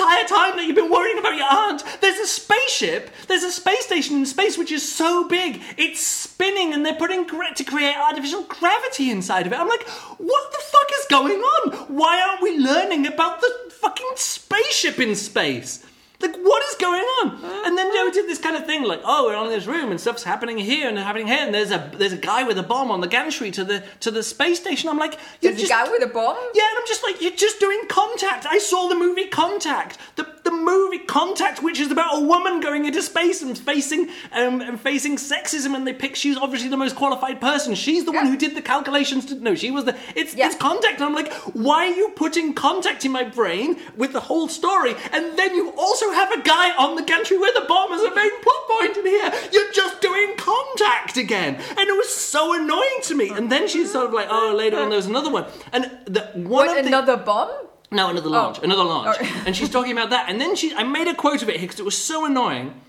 Entire time that you've been worrying about your aunt, there's a spaceship, there's a space station in space which is so big, it's spinning and they're putting gra- to create artificial gravity inside of it. I'm like, what the fuck is going on? Why aren't we learning about the fucking spaceship in space? Like, what is going on? And then Joe did this kind of thing, like, oh, we're on this room and stuff's happening here and happening here, and there's a there's a guy with a bomb on the gantry to the to the space station. I'm like, you're There's just a guy with a bomb. yeah, and I'm just like, you're just doing Contact. I saw the movie Contact, the the movie Contact, which is about a woman going into space and facing um and facing sexism, and they pick she's obviously the most qualified person. She's the one who did the calculations. To no, she was the. It's Yeah. it's Contact, and I'm like, why are you putting Contact in my brain with the whole story, and then you also have a guy on the gantry with a bomb as a main plot point in here? You're just doing Contact again, and it was so annoying to me. And then she's sort of like, oh, later on there was another one, and the one What of the another bomb? no, another launch, another launch. Oh. and she's talking about that. And then she, I made a quote of it here because it was so annoying.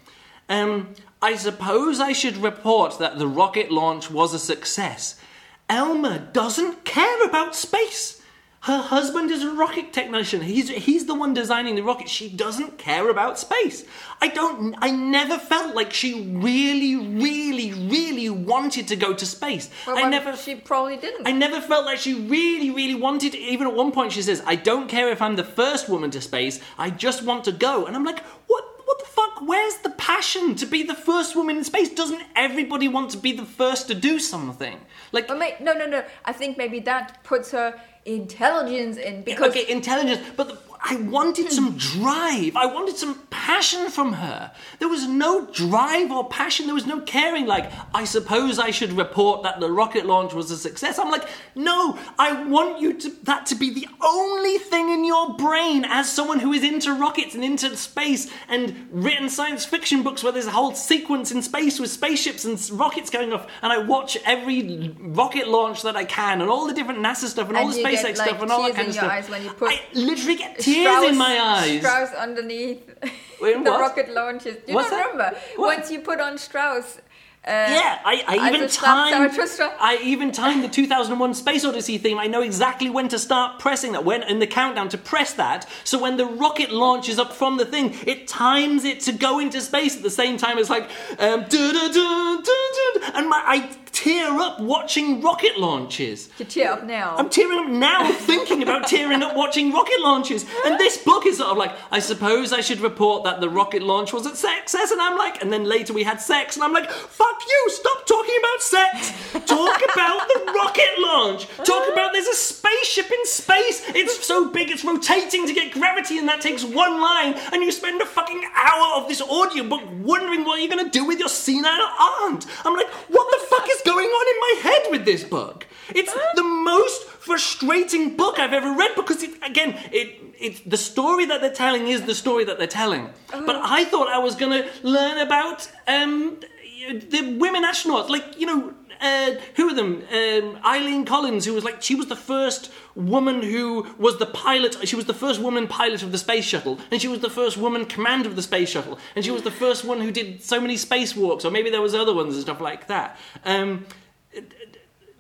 Um, I suppose I should report that the rocket launch was a success. Elma doesn't care about space. Her husband is a rocket technician. He's he's the one designing the rocket. She doesn't care about space. I don't. I never felt like she really, really, really wanted to go to space. Well, I never. She probably didn't. I never felt like she really, really wanted. Even at one point, she says, "I don't care if I'm the first woman to space. I just want to go." And I'm like, "What? What the fuck? Where's the passion to be the first woman in space? Doesn't everybody want to be the first to do something? Like, may, no, no, no. I think maybe that puts her intelligence and because okay, intelligence, but the, I wanted some hmm. drive. I wanted some passion from her. There was no drive or passion. There was no caring. Like, I suppose I should report that the rocket launch was a success. I'm like, no, I want you to that to be the only thing in your brain as someone who is into rockets and into space and written science fiction books where there's a whole sequence in space with spaceships and rockets going off, and I watch every rocket launch that I can and all the different NASA stuff and, all the SpaceX get, stuff and all that kind of stuff. eyes when you put I literally get tears Strauss, in my eyes. Strauss underneath Wait, the what? rocket launches. You What's that? remember What? once you put on Strauss. Uh, Yeah, I, I even timed. I even timed the 2001 Space Odyssey theme. I know exactly when to start pressing that. When in the countdown to press that. So when the rocket launches up from the thing, it times it to go into space at the same time It's like um, and my I tear up watching rocket launches. You tear up now. I'm tearing up now thinking about tearing up watching rocket launches. And this book is sort of like, I suppose I should report that the rocket launch was a success. And I'm like, and then later we had sex. And I'm like, fuck you, stop talking about sex. Talk about the rocket launch. Talk about there's a spaceship in space. It's so big, it's rotating to get gravity. And that takes one line. And you spend a fucking hour of this audiobook wondering what you're going to do with your senile aunt. I'm like, what the fuck is going on in my head with this book? It's the most frustrating book I've ever read because it, again, it it's the story that they're telling is the story that they're telling. But I thought I was gonna learn about um, the women astronauts, like you know. Uh, who are them? Um, Eileen Collins, who was like, she was the first woman who was the pilot. She was the first woman pilot of the space shuttle, and she was the first woman commander of the space shuttle, and she was the first one who did so many spacewalks, or maybe there was other ones and stuff like that. Um,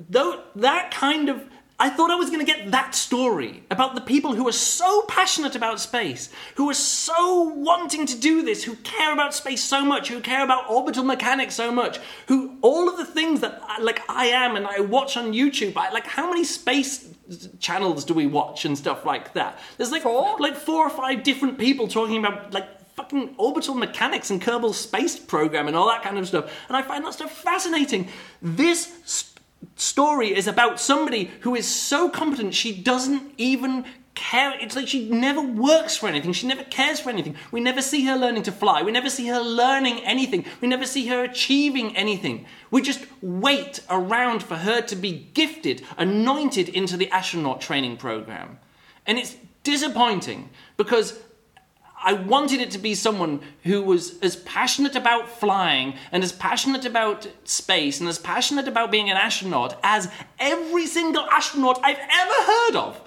though that kind of I thought I was going to get that story about the people who are so passionate about space, who are so wanting to do this, who care about space so much, who care about orbital mechanics so much, who all of the things that uh, like I am and I watch on YouTube. I, like how many space channels do we watch and stuff like that? There's like Four? like four or five different people talking about like fucking orbital mechanics and Kerbal Space Program and all that kind of stuff. And I find that stuff fascinating. This story is about somebody who is so competent she doesn't even care. It's like she never works for anything. She never cares for anything. We never see her learning to fly. We never see her learning anything. We never see her achieving anything. We just wait around for her to be gifted, anointed into the astronaut training program. And it's disappointing because I wanted it to be someone who was as passionate about flying and as passionate about space and as passionate about being an astronaut as every single astronaut I've ever heard of.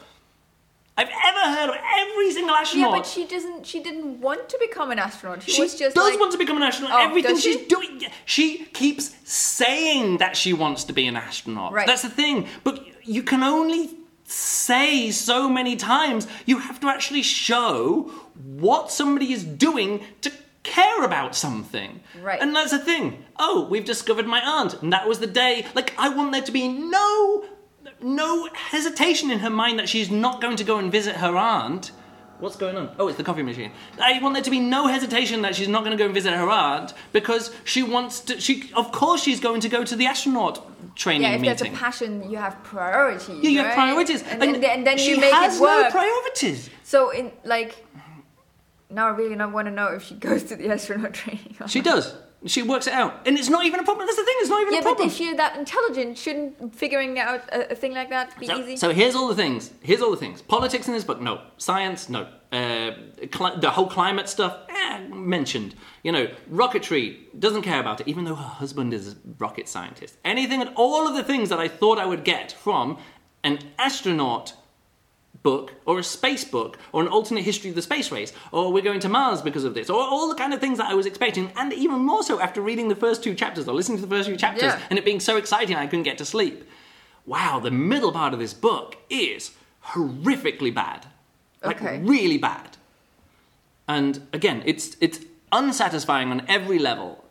I've ever heard of every single astronaut. Yeah, but she doesn't. She didn't want to become an astronaut. She, She was just does like, want to become an astronaut. Oh, Everything she's she? doing, she keeps saying that she wants to be an astronaut. Right. That's the thing. But you can only say so many times. You have to actually show what somebody is doing to care about something. Right. And that's the thing. Oh, we've discovered my aunt, and that was the day. Like, I want there to be no, no hesitation in her mind that she's not going to go and visit her aunt. What's going on? Oh, it's the coffee machine. I want there to be no hesitation that she's not going to go and visit her aunt because she wants to. She, of course, she's going to go to the astronaut training Yeah, if there's a meeting. passion, you have priorities. yeah, you have right? priorities, and, then- and then she you make has it work. no priorities. so in like, now I really not want to know if she goes to the astronaut training. She does. She works it out, and it's not even a problem. That's the thing. It's not even Yeah, a but problem. if you're that intelligent, shouldn't figuring out a, a thing like that be So, easy? so here's all the things. Here's all the things. Politics in this book, no. Science, no. Uh, cli- the whole climate stuff, eh, mentioned. You know, rocketry, doesn't care about it, even though her husband is a rocket scientist. Anything and all of the things that I thought I would get from an astronaut book or a space book or an alternate history of the space race or we're going to Mars because of this or all the kind of things that I was expecting and even more so after reading the first two chapters or listening to the first few chapters Yeah. and it being so exciting I couldn't get to sleep. Wow, the middle part of this book is horrifically bad. Like Okay. really bad. And again, it's it's unsatisfying on every level.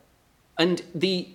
And the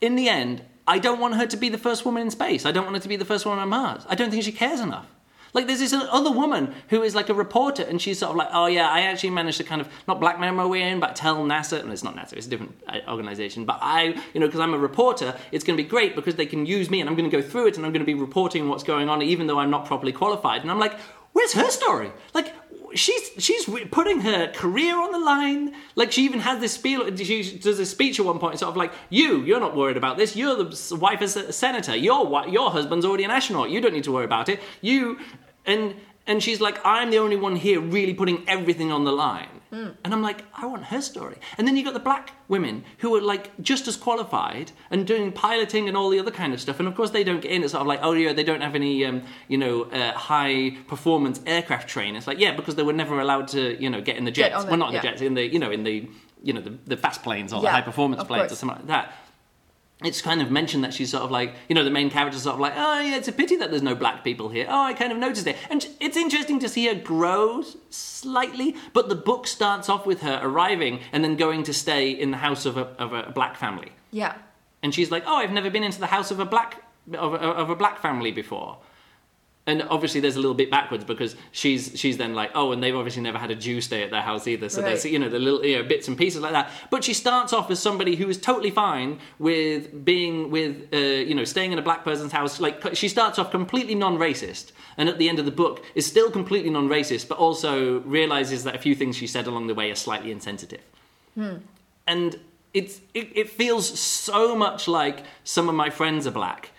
in the end, I don't want her to be the first woman in space. I don't want her to be the first woman on Mars. I don't think she cares enough. Like there's this other woman who is like a reporter, and she's sort of like, oh yeah, I actually managed to kind of not blackmail my way in, but tell NASA. And it's not NASA; it's a different uh, organization. But I, you know, because I'm a reporter, it's going to be great because they can use me, and I'm going to go through it, and I'm going to be reporting what's going on, even though I'm not properly qualified. And I'm like, where's her story? Like she's she's putting her career on the line. Like she even has this spiel. She does a speech at one point, sort of like, "You, you're not worried about this. You're the wife of a senator. Your your husband's already an astronaut. You don't need to worry about it. You." And and she's like, "I'm the only one here really putting everything on the line." And I'm like, I want her story. And then you got the black women who are like just as qualified and doing piloting and all the other kind of stuff. And of course, they don't get in. It's sort of like, oh yeah, they don't have any, um, you know, uh, high performance aircraft training. It's like, yeah, because they were never allowed to, you know, get in the jets. on the- well, not in yeah. the jets, in the, you know, in the, you know, the, the fast planes or the high performance planes or something like that. It's kind of mentioned that she's sort of like, you know, the main character's sort of like, oh yeah, it's a pity that there's no black people here. Oh, I kind of noticed it. And it's interesting to see her grow slightly, but the book starts off with her arriving and then going to stay in the house of a, of a black family. yeah. And she's like, oh, I've never been into the house of a black, of a, of a black family before. And obviously, there's a little bit backwards because she's she's then like, oh, and they've obviously never had a Jew stay at their house either. So there's you know the little you know, bits and pieces like that. But she starts off as somebody who is totally fine with being with uh, you know staying in a black person's house. Like she starts off completely non-racist, and at the end of the book is still completely non-racist, but also realizes that a few things she said along the way are slightly insensitive and it's it, it feels so much like some of my friends are black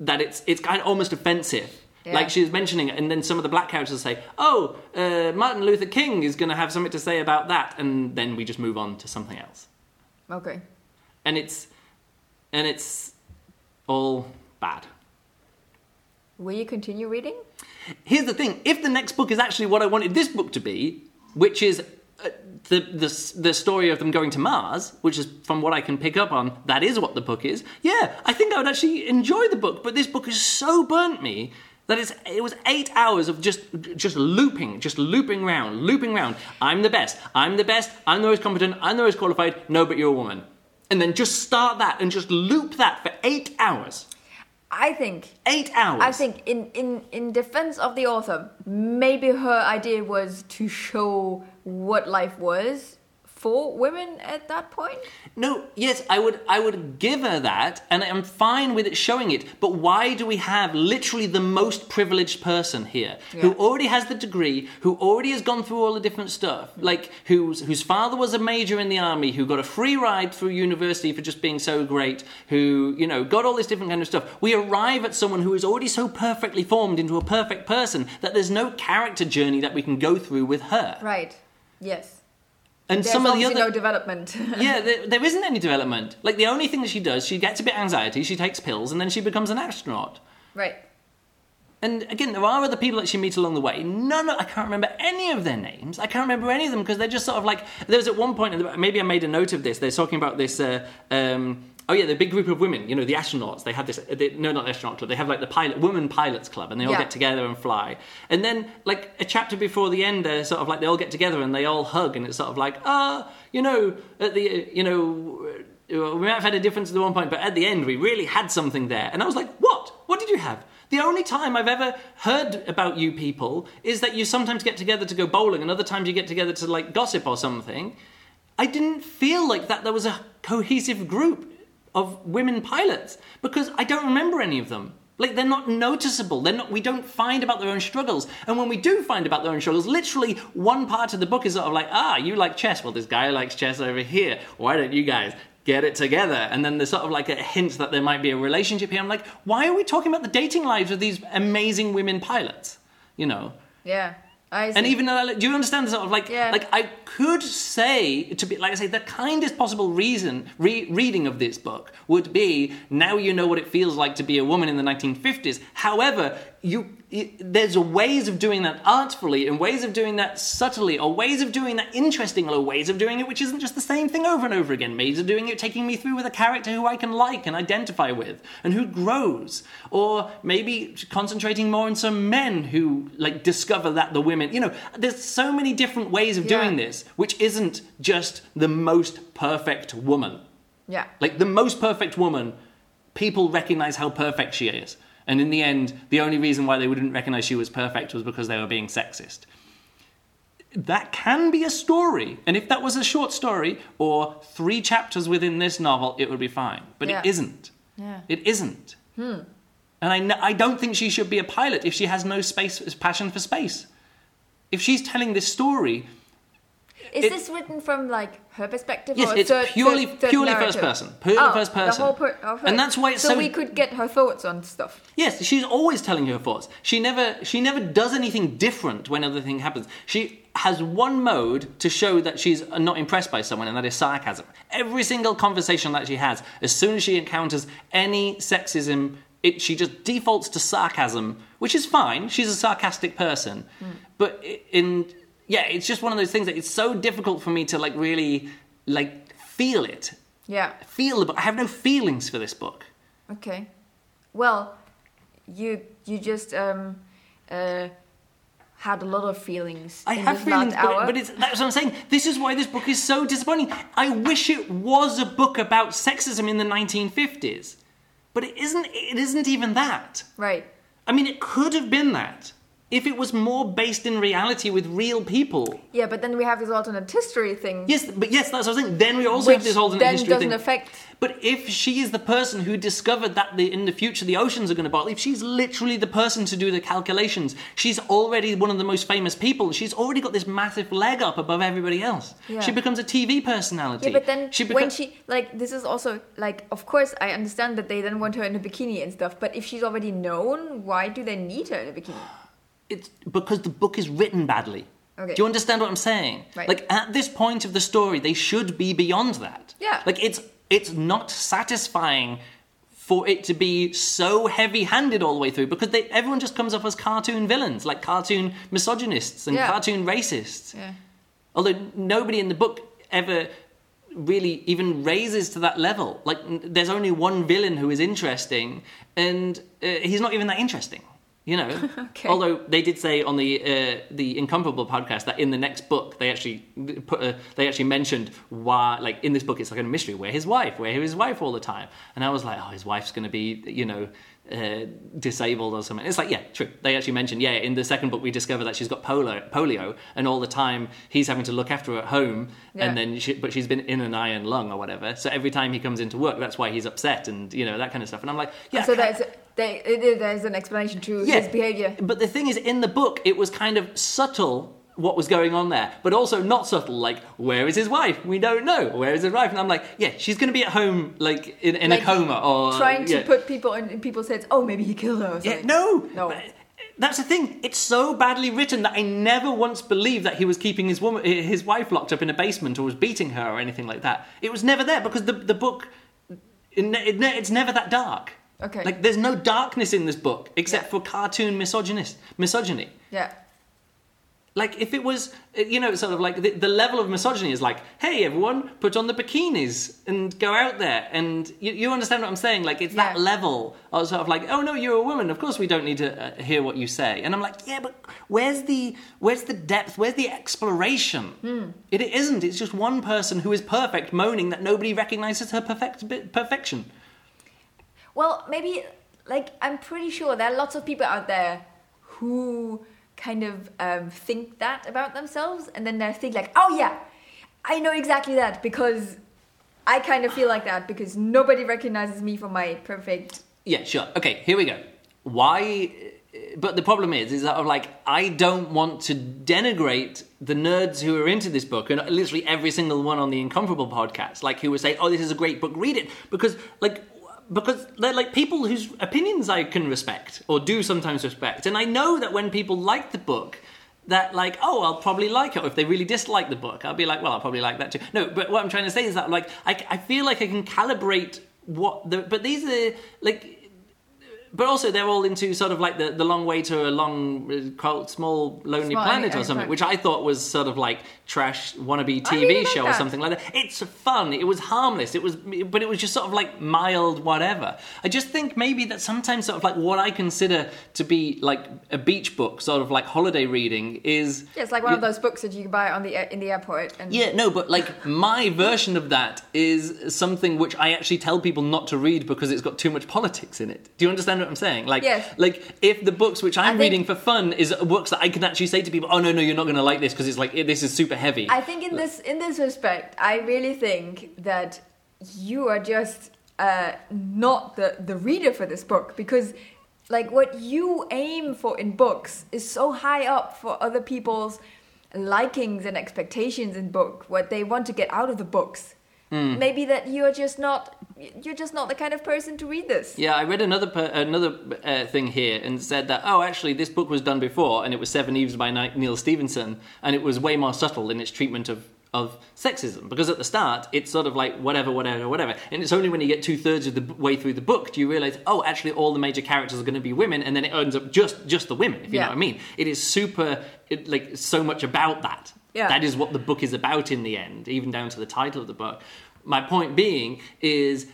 that it's it's kind of almost offensive. Yeah. Like she was mentioning it, and then some of the black characters say, "Oh, uh, Martin Luther King is going to have something to say about that," and then we just move on to something else, Okay. and it's and it's all bad. Will you continue reading? Here's the thing: if the next book is actually what I wanted this book to be, which is uh, the, the the story of them going to Mars, which is from what I can pick up on, that is what the book is. Yeah, I think I would actually enjoy the book, but this book has so burnt me that it's, it was eight hours of just just looping, just looping round, looping round. I'm the best. I'm the best. I'm the most competent. I'm the most qualified. No, but you're a woman. And then just start that and just loop that for eight hours. I think Eight hours. I think in, in, in defense of the author, maybe her idea was to show what life was for women at that point. No, yes, I would I would give her that, and I'm fine with it showing it. But why do we have literally the most privileged person here, who already has the degree, who already has gone through all the different stuff, mm. like whose whose father was a major in the army, who got a free ride through university for just being so great, who you know got all this different kind of stuff. We arrive at someone who is already so perfectly formed into a perfect person that there's no character journey that we can go through with her. Right. Yes. And There's some of the other no development. yeah, there, there isn't any development. Like the only thing that she does, she gets a bit anxiety, she takes pills, and then she becomes an astronaut. right. And again, there are other people that she meets along the way. None, of, I can't remember any of their names. I can't remember any of them because they're just sort of like. There was at one point, maybe I made a note of this. They're talking about this. Uh, um, oh yeah, the big group of women. You know, the astronauts. They have this. They, no, not the astronaut club. They have like the pilot, women pilots club, and they all Yeah. get together and fly. And then, like a chapter before the end, they're sort of like they all get together and they all hug, and it's sort of like, ah, you know, at the, you know. uh, We might have had a difference at the one point, but at the end, we really had something there. And I was like, what? What did you have? The only time I've ever heard about you people is that you sometimes get together to go bowling and other times you get together to like gossip or something. I didn't feel like that there was a cohesive group of women pilots because I don't remember any of them. Like they're not noticeable. They're not. We don't find about their own struggles. And when we do find about their own struggles, literally one part of the book is sort of like, ah, you like chess. Well, this guy likes chess over here. Why don't you guys get it together? And then there's sort of like a hint that there might be a relationship here. I'm like, why are we talking about the dating lives of these amazing women pilots? You know. Yeah. And even though, do you understand sort of like, Yeah. like I could say to be like I say, the kindest possible reason re- reading of this book would be now you know what it feels like to be a woman in the 1950s. However, you it, there's ways of doing that artfully and ways of doing that subtly or ways of doing that interestingly or ways of doing it which isn't just the same thing over and over again ways of doing it taking me through with a character who i can like and identify with and who grows or maybe concentrating more on some men who like discover that the women you know there's so many different ways of doing this which isn't just the most perfect woman yeah. like the most perfect woman, people recognize how perfect she is. And in the end, the only reason why they wouldn't recognize she was perfect was because they were being sexist. That can be a story. And if that was a short story or three chapters within this novel, it would be fine. But Yeah. it isn't. Yeah. It isn't. Hmm. And I, I don't think she should be a pilot if she has no space passion for space. If she's telling this story, Is It- this written from like her perspective? Yes, or it's third, purely- third, third purely first person. Purely oh, first person. The whole per-. And that's why it's so so- we could get her thoughts on stuff. Yes, she's always telling her thoughts. She never she never does anything different when other thing happens. She has one mode to show that she's not impressed by someone, and that is sarcasm. Every single conversation that she has, as soon as she encounters any sexism, it, she just defaults to sarcasm, which is fine. She's a sarcastic person, hmm. but in yeah, it's just one of those things that it's so difficult for me to like really like feel it, Yeah. feel the book. I have no feelings for this book. Okay. Well, you you just um uh had a lot of feelings. I have feelings, but, but it's, that's what I'm saying. This is why this book is so disappointing. I wish it was a book about sexism in the 1950s, but it isn't. It isn't even that. right. I mean, it could have been that if it was more based in reality with real people. Yeah, but then we have this alternate history thing. Yes, but yes, that's what I'm saying. Then we also which have this alternate then history doesn't thing. affect. But if she is the person who discovered that the, in the future the oceans are going to bottle, if she's literally the person to do the calculations, she's already one of the most famous people. She's already got this massive leg up above everybody else. Yeah. She becomes a TV personality. Yeah, but then she when she like this is also like of course I understand that they then want her in a bikini and stuff, but if she's already known, why do they need her in a bikini? It's because the book is written badly. Okay. Do you understand what I'm saying? Right. Like at this point of the story, they should be beyond that. Yeah. Like it's it's not satisfying for it to be so heavy-handed all the way through because they, everyone just comes up as cartoon villains, like cartoon misogynists and Yeah. cartoon racists. Yeah. Although nobody in the book ever really even raises to that level. Like n- there's only one villain who is interesting, and uh, he's not even that interesting. You know. Okay. Although they did say on the uh, the Incomparable podcast that in the next book they actually put a, they actually mentioned why like in this book it's like a mystery where his wife where his wife all the time, and I was like oh his wife's going to be you know uh, disabled or something. It's like, yeah, true. They actually mentioned, yeah, in the second book we discover that she's got polio, polio and all the time he's having to look after her at home, Yeah. and then she, but she's been in an iron lung or whatever. So every time he comes into work, that's why he's upset and you know that kind of stuff. And I'm like, yeah, so ca- there's there, it- there's an explanation to his behavior. but the thing is, in the book, it was kind of subtle what was going on there, but also not subtle. Like, where is his wife? We don't know. Where is his wife? And I'm like, yeah, she's going to be at home, like in, in Like, a coma or trying to yeah. put people in, in people's heads. Oh, maybe he killed her. Or Yeah, no, No. But eh, That's the thing. It's so badly written that I never once believed that he was keeping his woman, eh, his wife locked up in a basement or was beating her or anything like that. It was never there because the the book, it, it, ne- it's never that dark. Okay. Like there's no darkness in this book except Yeah. for cartoon misogynist misogyny. Yeah. Like if it was, you know, sort of like the, the level of misogyny is like, hey everyone, put on the bikinis and go out there, and you, you understand what I'm saying? Like it's that Yeah. level of sort of like, oh no, you're a woman, of course we don't need to uh, hear what you say, and I'm like, yeah, but where's the where's the depth? Where's the exploration? It isn't. It's just one person who is perfect moaning that nobody recognizes her perfect perfection. Well, maybe like I'm pretty sure there are lots of people out there who kind of um, think that about themselves, and then they think like, oh yeah, I know exactly that because I kind of feel like that because nobody recognizes me for my perfect. Yeah, sure. Okay, here we go. Why? But the problem is, is that of like I don't want to denigrate the nerds who are into this book, and literally every single one on the Incomparable podcast, like who would say, "Oh, this is a great book, read it," because like because they're like people whose opinions I can respect or do sometimes respect, and I know that when people like the book. That like oh I'll probably like it or if they really dislike the book I'll be like well I'll probably like that too no but what I'm trying to say is that like I, I feel like I can calibrate what the but these are like but also they're all into sort of like the, the long way to a long uh, small lonely Small, planet or something which i thought was sort of like trash wannabe tv show or something like that. It's fun. It was harmless. It was but it was just sort of like mild whatever. I just think maybe that sometimes sort of like what i consider to be like a beach book sort of like holiday reading is Yeah, it's like one of those books that you can buy on the in the airport. And yeah, no, but like my version of that is something which I actually tell people not to read because it's got too much politics in it. Do you understand what I'm saying? Like, Yes. like if the books which I'm reading for fun is books that I can actually say to people, "Oh no, no, you're not going to like this because it's like this is super heavy." I think in this in this respect, I really think that you are just uh, not the the reader for this book because like what you aim for in books is so high up for other people's likings and expectations in book what they want to get out of the books Hmm. maybe that you're just not you're just not the kind of person to read this Yeah, I read another per, another uh, thing here and said that oh, actually, this book was done before, and it was Seveneves by Neal Stephenson, and it was way more subtle in its treatment of of sexism because at the start it's sort of like whatever, whatever, whatever, and it's only when you get two thirds of the way through the book do you realize oh, actually, all the major characters are going to be women, and then it ends up just just the women, if you Yeah. know what I mean. It is super it, like so much about that. Yeah. That is what the book is about in the end, even down to the title of the book. My point being is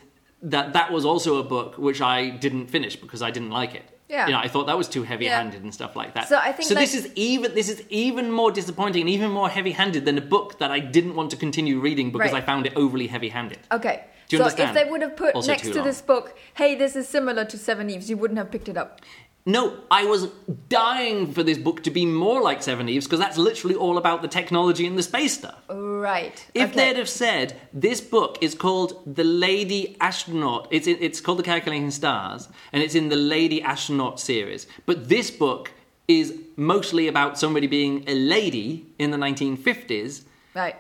that that was also a book which I didn't finish because I didn't like it. Yeah. You know, I thought that was too heavy-handed and stuff like that. So I think, So this is even this is even more disappointing and even more heavy-handed than a book that I didn't want to continue reading because Right. I found it overly heavy-handed. okay Do you so understand? if they would have put Also next to long. this book hey this is similar to seven eves you wouldn't have picked it up No, I was dying for this book to be more like Seveneves because that's literally all about the technology and the space stuff. right If okay. they'd have said this book is called The Lady Astronaut, it's it's called The Calculating Stars, and it's in the Lady Astronaut series. But this book is mostly about somebody being a lady in the 1950s, right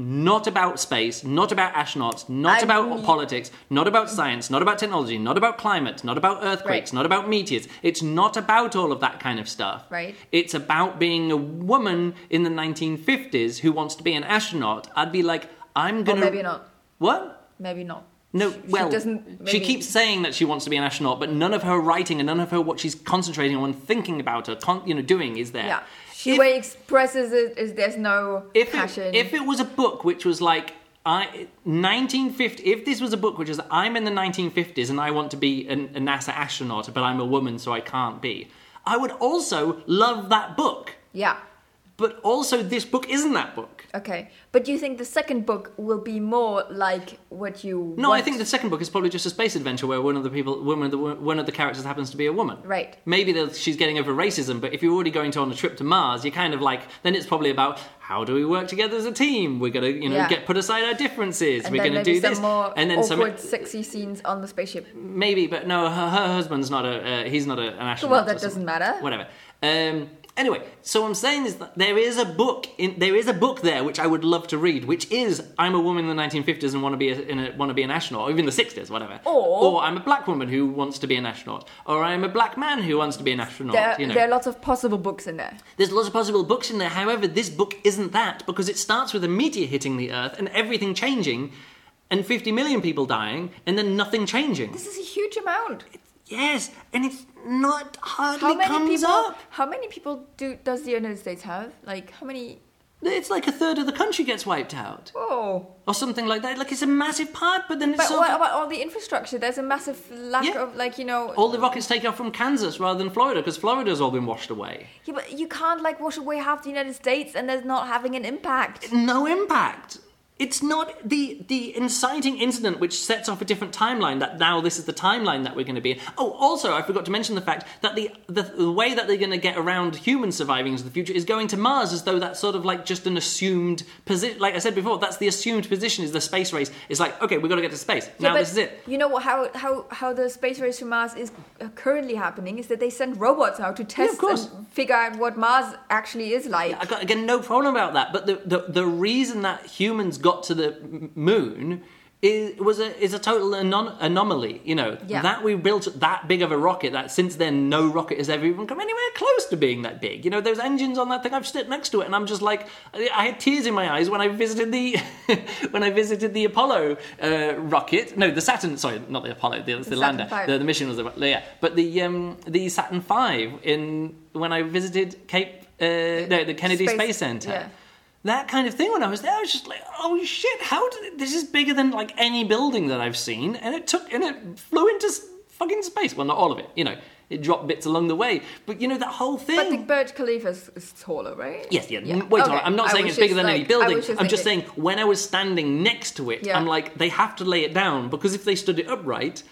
not about space, not about astronauts, not I about mean- politics, not about science, not about technology, not about climate, not about earthquakes, Right. not about meteors. It's not about all of that kind of stuff. Right. It's about being a woman in the 1950s who wants to be an astronaut. I'd be like, I'm gonna. maybe not What? maybe not No, She- well, she doesn't she keeps saying that she wants to be an astronaut, but none of her writing and none of her what she's concentrating on, thinking about her, con- you know, doing is there. Yeah. She If- way expresses it is there's no if passion. it, if it was a book which was like I 1950 if this was a book which is I'm in the 1950s and I want to be an, a NASA astronaut but I'm a woman so I can't be I would also love that book yeah. But also, this book isn't that book. Okay, but do you think the second book will be more like what you? No, I think the second book is probably just a space adventure where one of the people, one of the one of the characters happens to be a woman. Right. Maybe she's getting over racism, but if you're already going to on a trip to Mars, you're kind of like then it's probably about how do we work together as a team? We're gonna you know Yeah. get put aside our differences. and We're gonna do this, and then some awkward, sexy scenes on the spaceship. maybe, but no, her, her husband's not a uh, he's not a, an astronaut. Well, that doesn't matter. Whatever. Um, anyway, so what I'm saying is that there is a book in there is a book there which I would love to read, which is I'm a woman in the 1950s and want to be a, in a, want to be an astronaut, or even the 60s, whatever. Or- I'm a black woman who wants to be an astronaut, or I'm a black man who wants to be an astronaut. There, you know. there are lots of possible books in there. There's lots of possible books in there. However, this book isn't that because it starts with a meteor hitting the Earth and everything changing, and 50 million people dying, and then nothing changing. This is a huge amount. Yes, and it's not hardly How many comes people? up. How many people do does the United States have? Like how many? It's like a third of the country gets wiped out, Whoa! or something like that. Like it's a massive part, but then it's But so what about all the infrastructure? There's a massive lack Yeah. of like you know. all the rockets take off from Kansas rather than Florida because Florida's all been washed away. Yeah, but you can't like wash away half the United States and there's not having an impact. No impact. It's not the the inciting incident which sets off a different timeline. That now this is the timeline that we're going to be. in. Oh, also I forgot to mention the fact that the the, the way that they're going to get around humans surviving into the future is going to Mars, as though that's sort of like just an assumed position. Like I said before, that's the assumed position is the space race. It's like okay, we've got to get to space. Yeah, now this is it. You know how how how the space race to Mars is uh, currently happening is that they send robots out to test course. and figure out what Mars actually is like. I got again no problem about that. But the the, the reason that humans got to the moon is was a is a total anon- anomaly. You know Yeah. that we built that big of a rocket that since then no rocket has ever even come anywhere close to being that big. You know those engines on that thing. I've stood next to it and I'm just like I had tears in my eyes when I visited the when I visited the Apollo uh, rocket. No, the Saturn. Sorry, not the Apollo. The, the, Saturn lander. The, the mission was the yeah. But the um, the Saturn Five in when I visited Cape. Uh, no, the Kennedy Space- Space, Center. yeah. That kind of thing. When I was there, I was just like, "Oh shit! How did this is bigger than like any building that I've seen?" And it took and it flew into fucking space. Well, not all of it. You know, it dropped bits along the way. But you know that whole thing. But the Burj Khalifa is, is taller, right? Yes, yeah. Yeah. Wait, Okay. on, I'm not I saying it's bigger than any like- I building. just I'm just saying when I was standing next to it, Yeah. I'm like, they have to lay it down because if they stood it upright.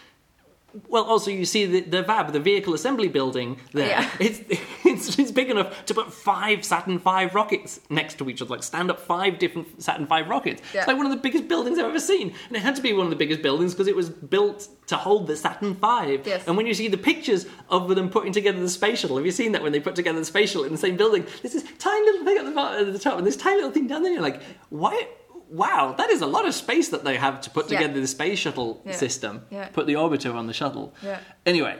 Well, also you see the, the VAB, the vehicle assembly building there. Yeah. It's, it's it's big enough to put five Saturn V rockets next to each other, like stand up five different Saturn V rockets. Yeah. It's like one of the biggest buildings I've ever seen, and it had to be one of the biggest buildings because it was built to hold the Saturn V. Yes. And when you see the pictures of them putting together the space shuttle, have you seen that when they put together the space shuttle in the same building? There's this tiny little thing at the bottom, at the top, and this tiny little thing down there. And you're like, why? Wow, that is a lot of space that they have to put Yeah. together the space shuttle Yeah. system. Yeah. Put the orbiter on the shuttle. Yeah. Anyway,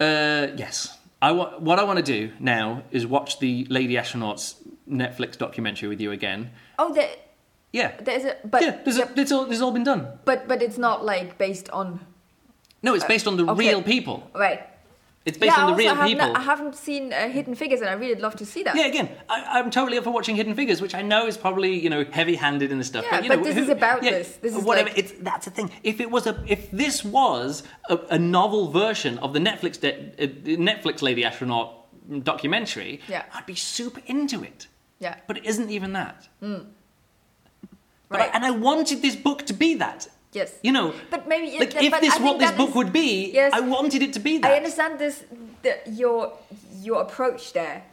uh, yes, I wa- what I want to do now is watch the Lady Astronauts Netflix documentary with you again. Oh, there, Yeah, there's a but yeah, there's a, it's all, it's all been done. but but it's not like based on No, it's based on the okay. real people. right. It's based yeah, on the real I people. Not, I haven't seen uh, Hidden Figures, and I really love to see that. Yeah, again, I, I'm totally up for watching Hidden Figures, which I know is probably you know heavy-handed in the stuff. Yeah, but, you but know, this who- is about yeah, this. This is whatever. like- It's that's the thing. If it was a, if this was a, a novel version of the Netflix de- uh, Netflix Lady Astronaut documentary, Yeah. I'd be super into it. Yeah. But it isn't even that. But Right. I, and I wanted this book to be that. Yes. You know, But maybe like if this what this book is- would be, Yes. I wanted it to be that. I understand this the, your your approach there,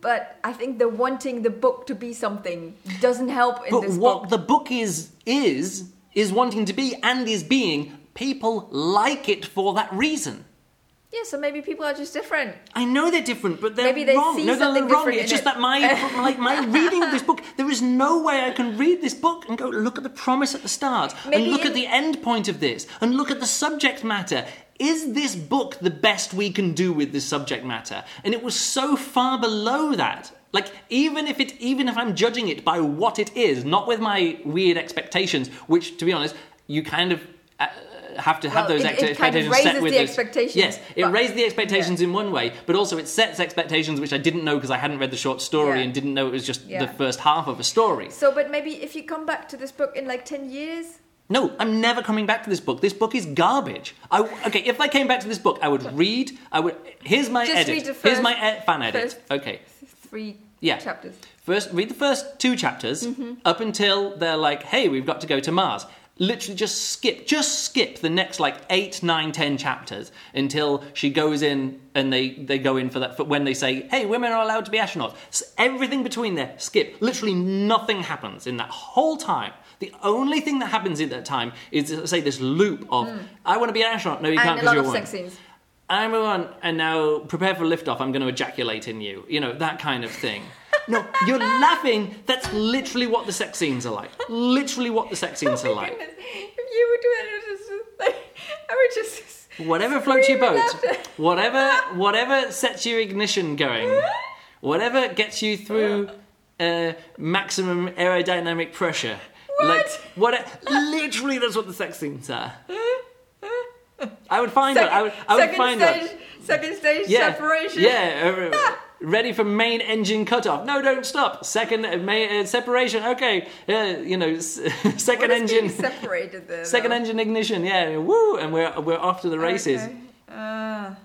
but I think the wanting the book to be something doesn't help in But this what book. the book is is is wanting to be and is being. People like it for that reason. Yeah, so maybe people are just different. I know they're different, but they're Maybe they wrong. see no, they're wrong. It's just it. that my like my reading of this book, there is no way I can read this book and go look at the promise at the start Maybe and look in- at the end point of this and look at the subject matter. Is this book the best we can do with this subject matter? And it was so far below that. Like even if it, even if I'm judging it by what it is, not with my weird expectations, which to be honest, you kind of. Uh, have to have Well, those it- it kind of expectations set with the those- expectations, Yes, it but- raised the expectations in one way, but also it sets expectations which I didn't know because I hadn't read the short story Yeah. and didn't know it was just Yeah. the first half of a story. So, but maybe if you come back to this book in like ten years, No, I'm never coming back to this book. This book is garbage. I, okay, if I came back to this book, I would read. I would. Here's my Just edit. read the Here's my e- fan edit. first- Okay, three Yeah. chapters. First, read the first two chapters mm-hmm. up until they're like, "Hey, we've got to go to Mars." Literally, just skip, just skip the next like eight, nine, ten chapters until she goes in and they they go in for that. For when they say, "Hey, women are allowed to be astronauts," S everything between there, skip. Literally, nothing happens in that whole time. The only thing that happens in that time is say this loop of, "I want to be an astronaut." No, you can't because you're a woman. sex scenes. I'm a one, and now prepare for liftoff. I'm going to ejaculate in you. You know that kind of thing. No, you're laughing. That's literally what the sex scenes are like. Literally what the sex scenes Oh are like. goodness. If you would do it, it was just like, I would just. Whatever floats your boat, whatever whatever sets your ignition going, whatever gets you through uh, maximum aerodynamic pressure. Like what? Literally, that's what the sex scenes are. I would find Second. I would, I would second find stage, out. second stage yeah, separation. Yeah, ready for main engine cutoff. No, don't stop. Second uh, ma- uh, separation. Okay, uh, you know, s- second What is being engine, separated there. second though? engine ignition. Yeah, woo, and we're we're off to the races. Okay. Ah.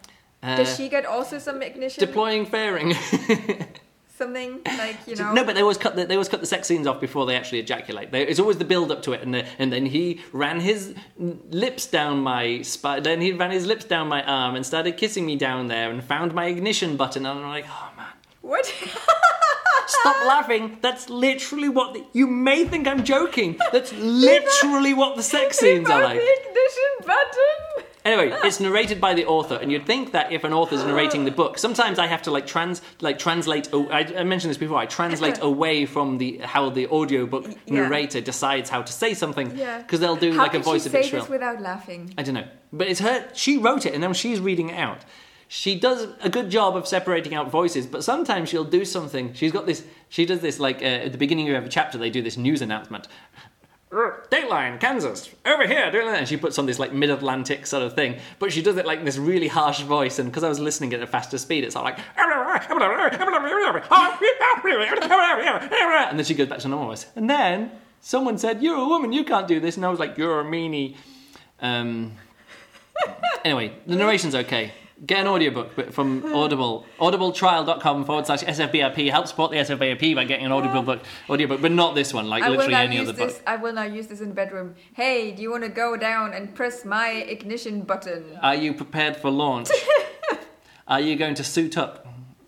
Uh, Does she get also some ignition? deploying fairing? Something like you know. no, but they always cut the, they always cut the sex scenes off before they actually ejaculate. They, it's always the build up to it, and the, and then he ran his lips down my spine. Then he ran his lips down my arm and started kissing me down there, and found my ignition button. And I'm like, oh man. What? Stop laughing. That's literally what the, you may think I'm joking. That's literally what the sex scenes are like. the ignition button. Anyway, it's narrated by the author, and you'd think that if an author's narrating the book, sometimes I have to like trans like translate. I, I mentioned this before. I translate away from the how the audiobook Yeah. narrator decides how to say something Yeah. because they'll do How like a voice of say shrill. this without laughing? I don't know, but it's her. She wrote it, and now she's reading it out. She does a good job of separating out voices, but sometimes she'll do something. She's got this. She does this like uh, at the beginning of every chapter. They do this news announcement. Dateline, Kansas, over here, Dateline. And she puts on this like mid-Atlantic sort of thing, but she does it like in this really harsh voice. And because I was listening at a faster speed, it's all like, and then she goes back to normal voice. And then someone said, "You're a woman, you can't do this," and I was like, "You're a meanie." Um, anyway, the narration's okay. Get an audiobook but from hmm. Audible. Audibletrial.com forward slash SFBRP. Help support the SFBRP by getting an audible book, audiobook, but not this one, like I literally any other this. book. I will now use this in the bedroom. Hey, do you want to go down and press my ignition button? Are you prepared for launch? Are you going to suit up?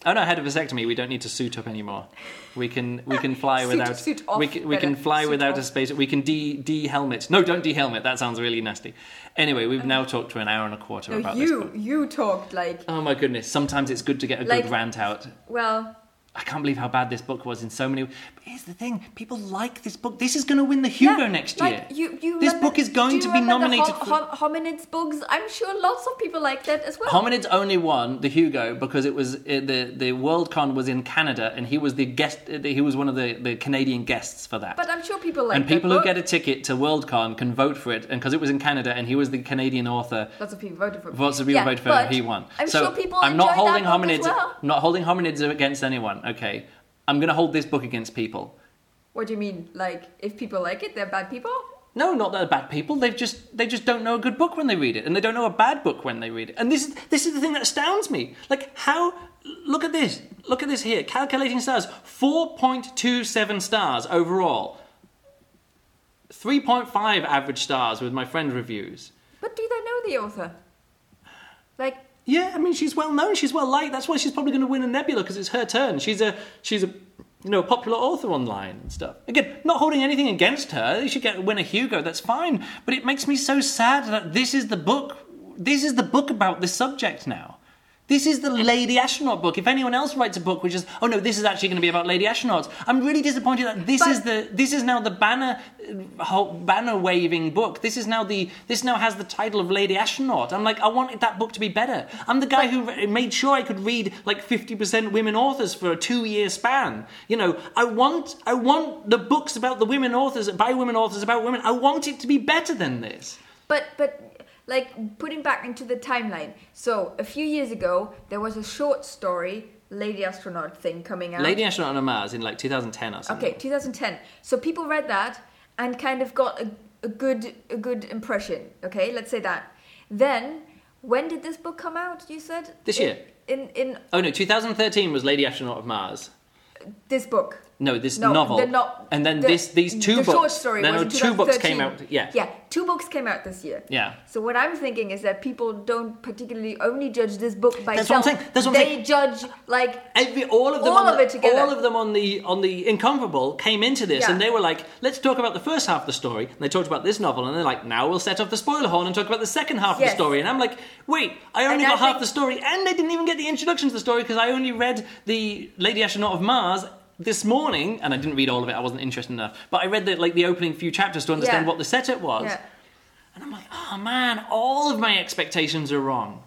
Oh no, I had a vasectomy. We don't need to suit up anymore. We can we can fly Suit- without suit off, we can, we can fly without a space. We can de de helmet. No, don't de helmet. That sounds really nasty. Anyway, we've now talked for an hour and a quarter No, about this you you talked like Oh my goodness! Sometimes it's good to get a Like- good rant out. well. I can't believe how bad this book was in so many. But here's the thing: people like this book. This is going to win the Hugo yeah, next like, year. You, you This remember- book is going to be the nominated hom- hom- hominids books. I'm sure lots of people like that as well. Hominids only won the Hugo because it was uh, the the Worldcon was in Canada and he was the guest. uh, He was one of the, the Canadian guests for that. but I'm sure people like and people who book. get a ticket to Worldcon can vote for it, and because it was in Canada and he was the Canadian author, Lots of people voted for it. lots of people Yeah, voted for it. He won. I'm so sure people I'm not holding hominids. as well. Not holding hominids against anyone. Okay, I'm going to hold this book against people. What do you mean? Like, if people like it, they're bad people? No, not that they're bad people. They've just they just don't know a good book when they read it, and they don't know a bad book when they read it. And this is this is the thing that astounds me. Like how look at this. Look at this here. Calculating stars. Four point two seven stars overall. Three point five average stars with my friend reviews. But do they know the author? Like, Yeah, I mean she's well known. She's well liked. That's why she's probably going to win a Nebula because it's her turn. She's a she's a you know a popular author online and stuff. Again, not holding anything against her. She should get win a Hugo. That's fine. But it makes me so sad that this is the book. This is the book about this subject now. This is the Lady Astronaut book. If anyone else writes a book which is, oh no, this is actually going to be about Lady Astronauts, I'm really disappointed that this But- is the this is now the banner uh, banner waving book. This is now the this now has the title of Lady Astronaut. I'm like, I wanted that book to be better. I'm the guy who re- made sure I could read like 50% women authors for a two year span. You know, I want I want the books about the women authors by women authors about women. I want it to be better than this. but, but, like, putting back into the timeline. So, a few years ago, there was a short story, Lady Astronaut thing coming out. Lady Astronaut on Mars in like 2010 or something. Okay, 2010. So people read that and kind of got a, a good a good impression. Okay, let's say that. Then, when did this book come out? You said This In- year. In in Oh no, 2013 was Lady Astronaut of Mars. this book. No, this No, novel. the no- and then the- this these two the books. short story then was no, two books came out. Yeah. Yeah, two books came out this year. Yeah. So what I'm thinking is that people don't particularly only judge this book by That's what I'm itself. saying. That's what I'm they saying. judge like Every, all of them, All on of the, it together. all of them on the on the incomparable came into this, Yeah. and they were like, "Let's talk about the first half of the story." And they talked about this novel, and they're like, "Now we'll set off the spoiler horn and talk about the second half of the story." And I'm like, "Wait, I only And I got half think- the story, and I didn't even get the introduction to the story because I only read the Lady Astronaut of Mars." This morning, and I didn't read all of it. I wasn't interested enough, but I read the like the opening few chapters to understand Yeah. what the setup was. yeah. And I'm like, oh man, all of my expectations are wrong.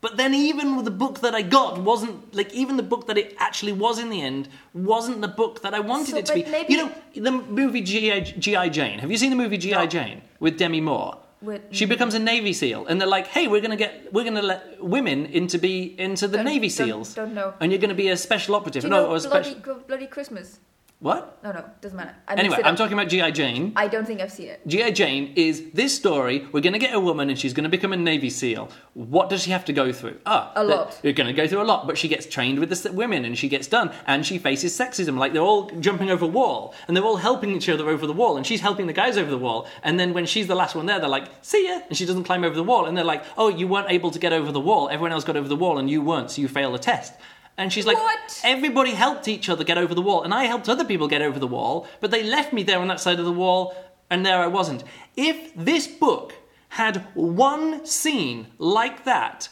But then even with the book that I got wasn't like even the book that it actually was in the end wasn't the book that I wanted So, it to be. maybe- You know, the movie G.I. G.I. Jane. Have you seen the movie G.I. No. Jane with Demi Moore? With- she becomes a Navy SEAL, and they're like, "Hey, we're gonna get, we're gonna let women into be into the Don't- Navy don't- SEAls, don't know. and you're gonna be a special operative." Do you no, know bloody, special. bloody Christmas? What? No, no, doesn't matter. I anyway, I'm up. talking about G.I. Jane. I don't think I've seen it. G.I. Jane is this story. We're going to get a woman and she's going to become a Navy SEAL. What does she have to go through? Ah, A lot. You're going to go through a lot, but she gets trained with the women and she gets done. And she faces sexism. Like they're all jumping over a wall and they're all helping each other over the wall. And she's helping the guys over the wall. And then when she's the last one there, they're like, see ya. And she doesn't climb over the wall. And they're like, oh, you weren't able to get over the wall. Everyone else got over the wall and you weren't, so you failed the test. And she's like, What? everybody helped each other get over the wall, and I helped other people get over the wall, but they left me there on that side of the wall, and there I wasn't. If this book had one scene like that,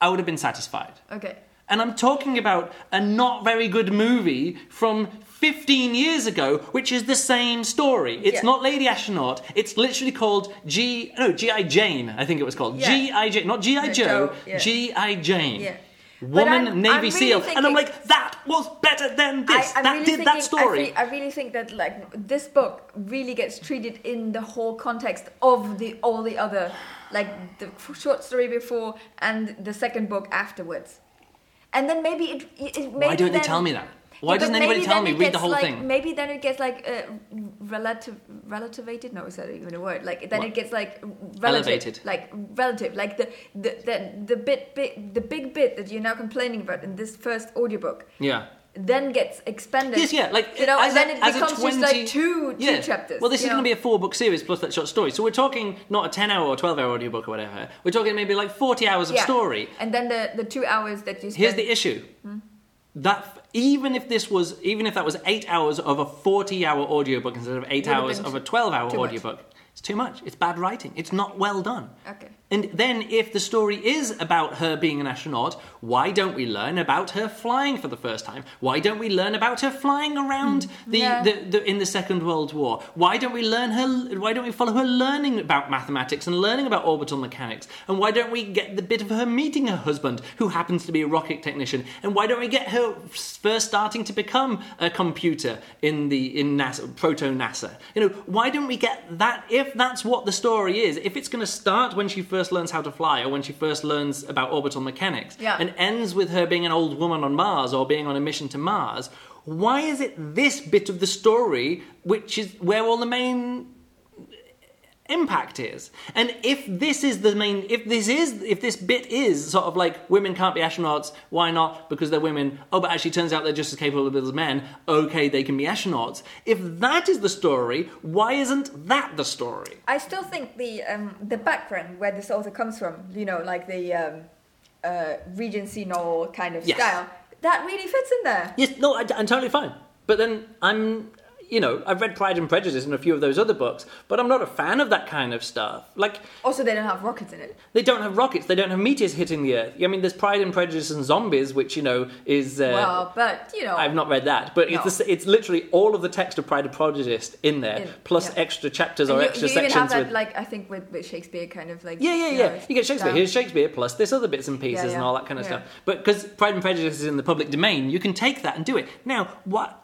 I would have been satisfied. Okay. And I'm talking about a not very good movie from 15 years ago, which is the same story. It's Yeah. not Lady Astronaut. It's literally called G. No, G.I. Jane. I think it was called Yeah. G.I. Jane, not G.I. Yeah, Joe. Joe, yeah. G.I. Jane. Yeah. Woman I'm- Navy I'm really SEAL, and I'm like, that was better than this. I, that really did thinking, that story. I, I really think that like this book really gets treated in the whole context of the all the other, like the short story before and the second book afterwards, and then maybe it. it maybe Why don't they then- tell me that? Why Yeah, doesn't anybody tell me? Read the whole like, thing. Maybe then it gets like uh, relative, relativated. No, is that even a word? Like then What? it gets like relative, Elevated. like relative, like the the the, the bit, bit the big bit that you're now complaining about in this first audiobook yeah. then gets expanded. Yes, yeah, like you know, as and then a, it becomes 20, just like two two chapters. Well, this is going to be a four book series plus that short story. So we're talking not a 10 hour or 12 hour audiobook or whatever. We're talking maybe like 40 hours of Yeah. story. and then the the two hours that you spend. Here's the issue. Hmm? That even if this was even if that was 8 hours of a 40 hour audiobook instead of 8 hours of a 12 hour too much. audiobook, it's too much. It's bad writing. It's not well done. Okay. And then, if the story is about her being an astronaut, why don't we learn about her flying for the first time? Why don't we learn about her flying around the, Yeah. the, the in the Second World War? Why don't we learn her? Why don't we follow her learning about mathematics and learning about orbital mechanics? And why don't we get the bit of her meeting her husband, who happens to be a rocket technician? And why don't we get her first starting to become a computer in the in NASA, proto NASA? You know, why don't we get that? If that's what the story is, if it's going to start when she first learns how to fly or when she first learns about orbital mechanics, Yeah. and ends with her being an old woman on Mars or being on a mission to Mars, why is it this bit of the story which is where all the main impact is and if this is the main if this is if this bit is sort of like women can't be astronauts why not because they're women oh but actually turns out they're just as capable as men okay they can be astronauts if that is the story why isn't that the story I still think the um, the background where this author comes from, you know, like the um, uh, Regency novel kind of Yes. style, that really fits in there. Yes, no, I, I'm totally fine. But then I'm, you know, I've read Pride and Prejudice and a few of those other books, but I'm not a fan of that kind of stuff. Like, Also, they don't have rockets in it. they don't have rockets, they don't have meteors hitting the Earth. I mean, there's Pride and Prejudice and Zombies, which, you know, is. Uh, well, but you know, I've not read that, but No. it's, the, it's literally all of the text of Pride and Prejudice in there, In- plus yeah. extra chapters and or you, extra you even have that, with. like I think with, with Shakespeare, kind of like Yeah, yeah, you yeah. know, You get Shakespeare. down. Here's Shakespeare plus this other bits and pieces Yeah, and all that kind of Yeah. stuff. But because Pride and Prejudice is in the public domain, you can take that and do it. Now, what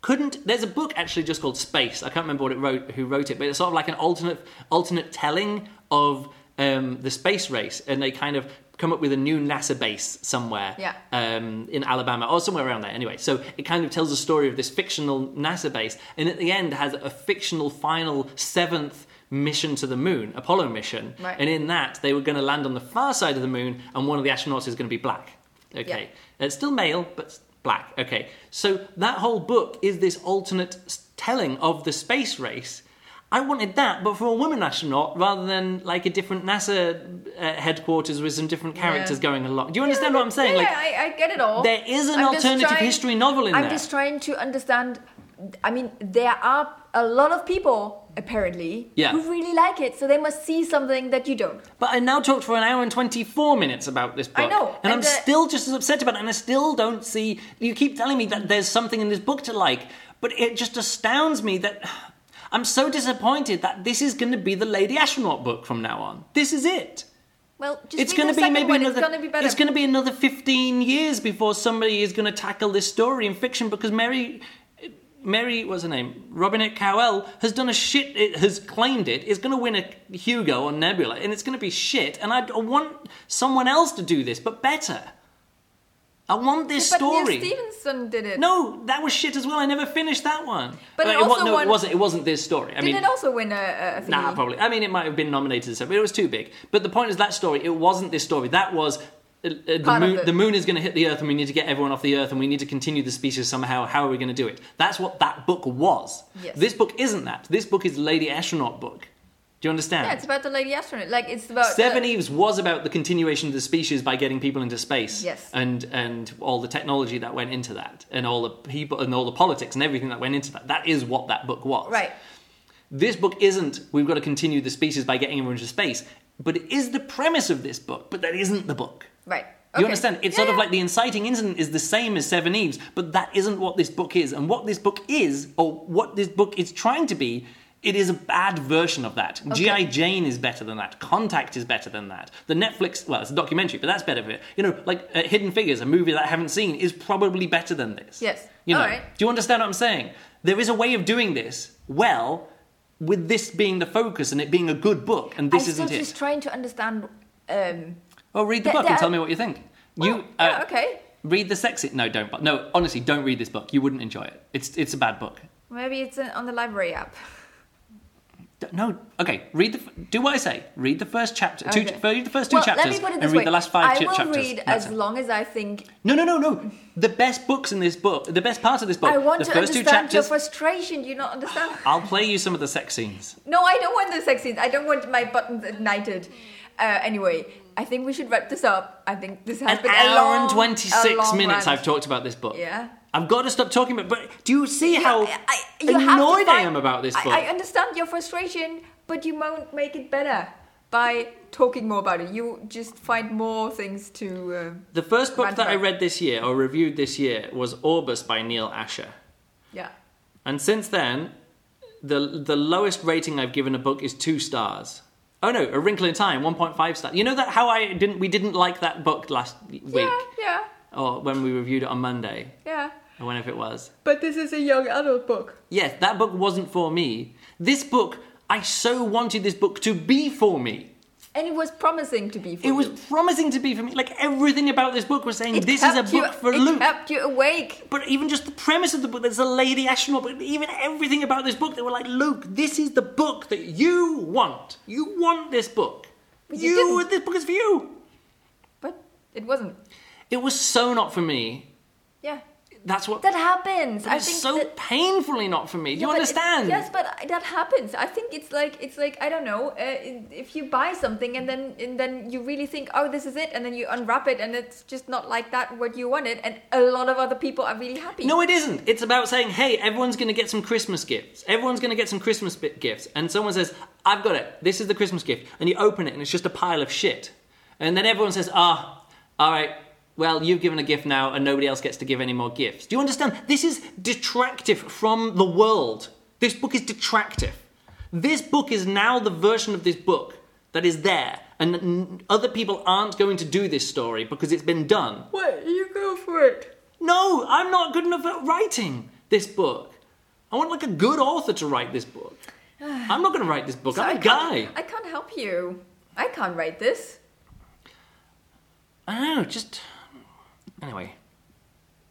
couldn't? There's a book actually just called Space. I can't remember what it wrote, who wrote it, but it's sort of like an alternate, alternate telling of um, the space race, and they kind of come up with a new NASA base somewhere Yeah. um, in Alabama or somewhere around there. Anyway, so it kind of tells the story of this fictional NASA base, and at the end has a fictional final seventh mission to the moon, Apollo mission, Right. and in that they were going to land on the far side of the moon, and one of the astronauts is going to be black. Okay, it's still male, but Black. Okay. So that whole book is this alternate telling of the space race. I wanted that, but for a woman astronaut rather than like a different NASA uh, headquarters with some different characters Yeah. going along. Do you understand what I'm saying? Yeah, like, I, I get it all. there is an I'm alternative trying- history novel in I'm there. just trying to understand. I mean, there are a lot of people apparently Yeah. who really like it, so they must see something that you don't. But I now talked for an hour and 24 minutes about this book. I know, And, I'm and, uh, still just as upset about it, and I still don't see. You keep telling me that there's something in this book to like, but it just astounds me that. I'm so disappointed that this is going to be the Lady Astronaut book from now on. This is it. Well, just It's going to be maybe one. another. It's going to be. It's going to be another 15 years before somebody is going to tackle this story in fiction because Mary. Mary, what's her name? Robinette Kowal has done a shit. It has claimed it is going to win a Hugo on Nebula, and it's going to be shit. And I, I want someone else to do this, but better. I want this but story. Neal Stephenson did it. no, that was shit as well. I never finished that one. But it also no, won- it wasn't. It wasn't this story. I Did mean, it also win a, a? Nah, probably. I mean, it might have been nominated, but it was too big. But the point is that story. It wasn't this story. That was. Uh, uh, the, moon, the moon is going to hit the earth and we need to get everyone off the earth and we need to continue the species somehow how are we going to do it that's what that book was Yes. this book isn't that this book is lady astronaut book do you understand Yeah, it's about the lady astronaut. Like it's about Seven uh, Eves was about the continuation of the species by getting people into space, Yes. and and all the technology that went into that, and all the people and all the politics and everything that went into that. That is what that book was. Right. This book isn't. We've got to continue the species by getting everyone into space, but it is the premise of this book. But that isn't the book. Right. You understand? It's sort of Yeah. like the inciting incident is the same as Seveneves, but that isn't what this book is. And what this book is, or what this book is trying to be, it is a bad version of that. G.I. Jane is better than that. Contact is better than that. The Netflix, well, it's a documentary, but that's better for it. You know, like uh, Hidden Figures, a movie that I haven't seen, is probably better than this. Yes. You know, do you understand what I'm saying? There is a way of doing this well, with this being the focus and it being a good book, and this I'm isn't it. I'm just trying to understand. Um, Oh, read the book and tell me what you think. you well, yeah, okay. read the sexy. No, don't. bu- No, honestly, don't read this book. You wouldn't enjoy it. It's it's a bad book. Maybe it's uh, on the library app. No, okay. Read the. Do what I say. Read the first chapter. Two, read the first two well, chapters let me put it and read way. the last five I will chapters. read That's as it. long as I think. No, no, no, no. The best books in this book. The best part of this book. I want the to first two understand your chapters. frustration. You not understand? I'll play you some of the sex scenes. No, I don't want the sex scenes. I don't want my buttons ignited. Uh, anyway, I think we should wrap this up. I think this has An been a hour long, and twenty a six minutes. rant. I've talked about this book. Yeah. I've got to stop talking about. But do you see how I- I- you annoyed I am about this book? I, understand your frustration, but you won't make it better by talking more about it. You just find more things to. Uh, The first book that I read this year, or reviewed this year, was Orbus by Neal Asher. yeah. And since then, the the lowest rating I've given a book is two stars. Oh no, A Wrinkle in Time, one point five star. You know that how I didn't we didn't like that book last week, Yeah, yeah, or when we reviewed it on Monday, yeah. or whenever it was. But this is a young adult book. Yes, that book wasn't for me. This book, I so wanted this book to be for me. And it was promising to be for me. It was promising to be for me. Like everything about this book was saying, It this is a book you, for it Luke. kept you awake. But even just the premise of the book, there's a lady astronaut, but even everything about this book, they were like, Luke, this is the book that you want. You want this book. But you you, this book is for you. But it wasn't. It was so not for me. Yeah. That's what. That happens. I it's think so that, painfully not for me. Do Yeah, you it- understand? yes, but that happens. I think it's like it's like I don't know. Uh, if you buy something and then and then you really think, oh, this is it, and then you unwrap it and it's just not like that what you wanted, and a lot of other people are really happy. No, it isn't. It's about saying, hey, everyone's going to get some Christmas gifts. Everyone's going to get some Christmas bi- gifts. And someone says, I've got it. This is the Christmas gift. And you open it and it's just a pile of shit. And then everyone says, ah, all right, well, you've given a gift now and nobody else gets to give any more gifts. Do you understand? This is detractive from the world. This book is detractive. This book is now the version of this book that is there. And other people aren't going to do this story because it's been done. What? You go for it. No, I'm not good enough at writing this book. I want like a good author to write this book. I'm not going to write this book. So I'm I a can't- guy. I can't help you. I can't write this. I don't know. Just anyway.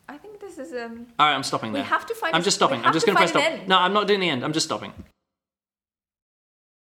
I think this is um. All right, I'm stopping there. We have to find I'm a- just stopping. have I'm just to going to press find stop. end. No, I'm not doing the end. I'm just stopping.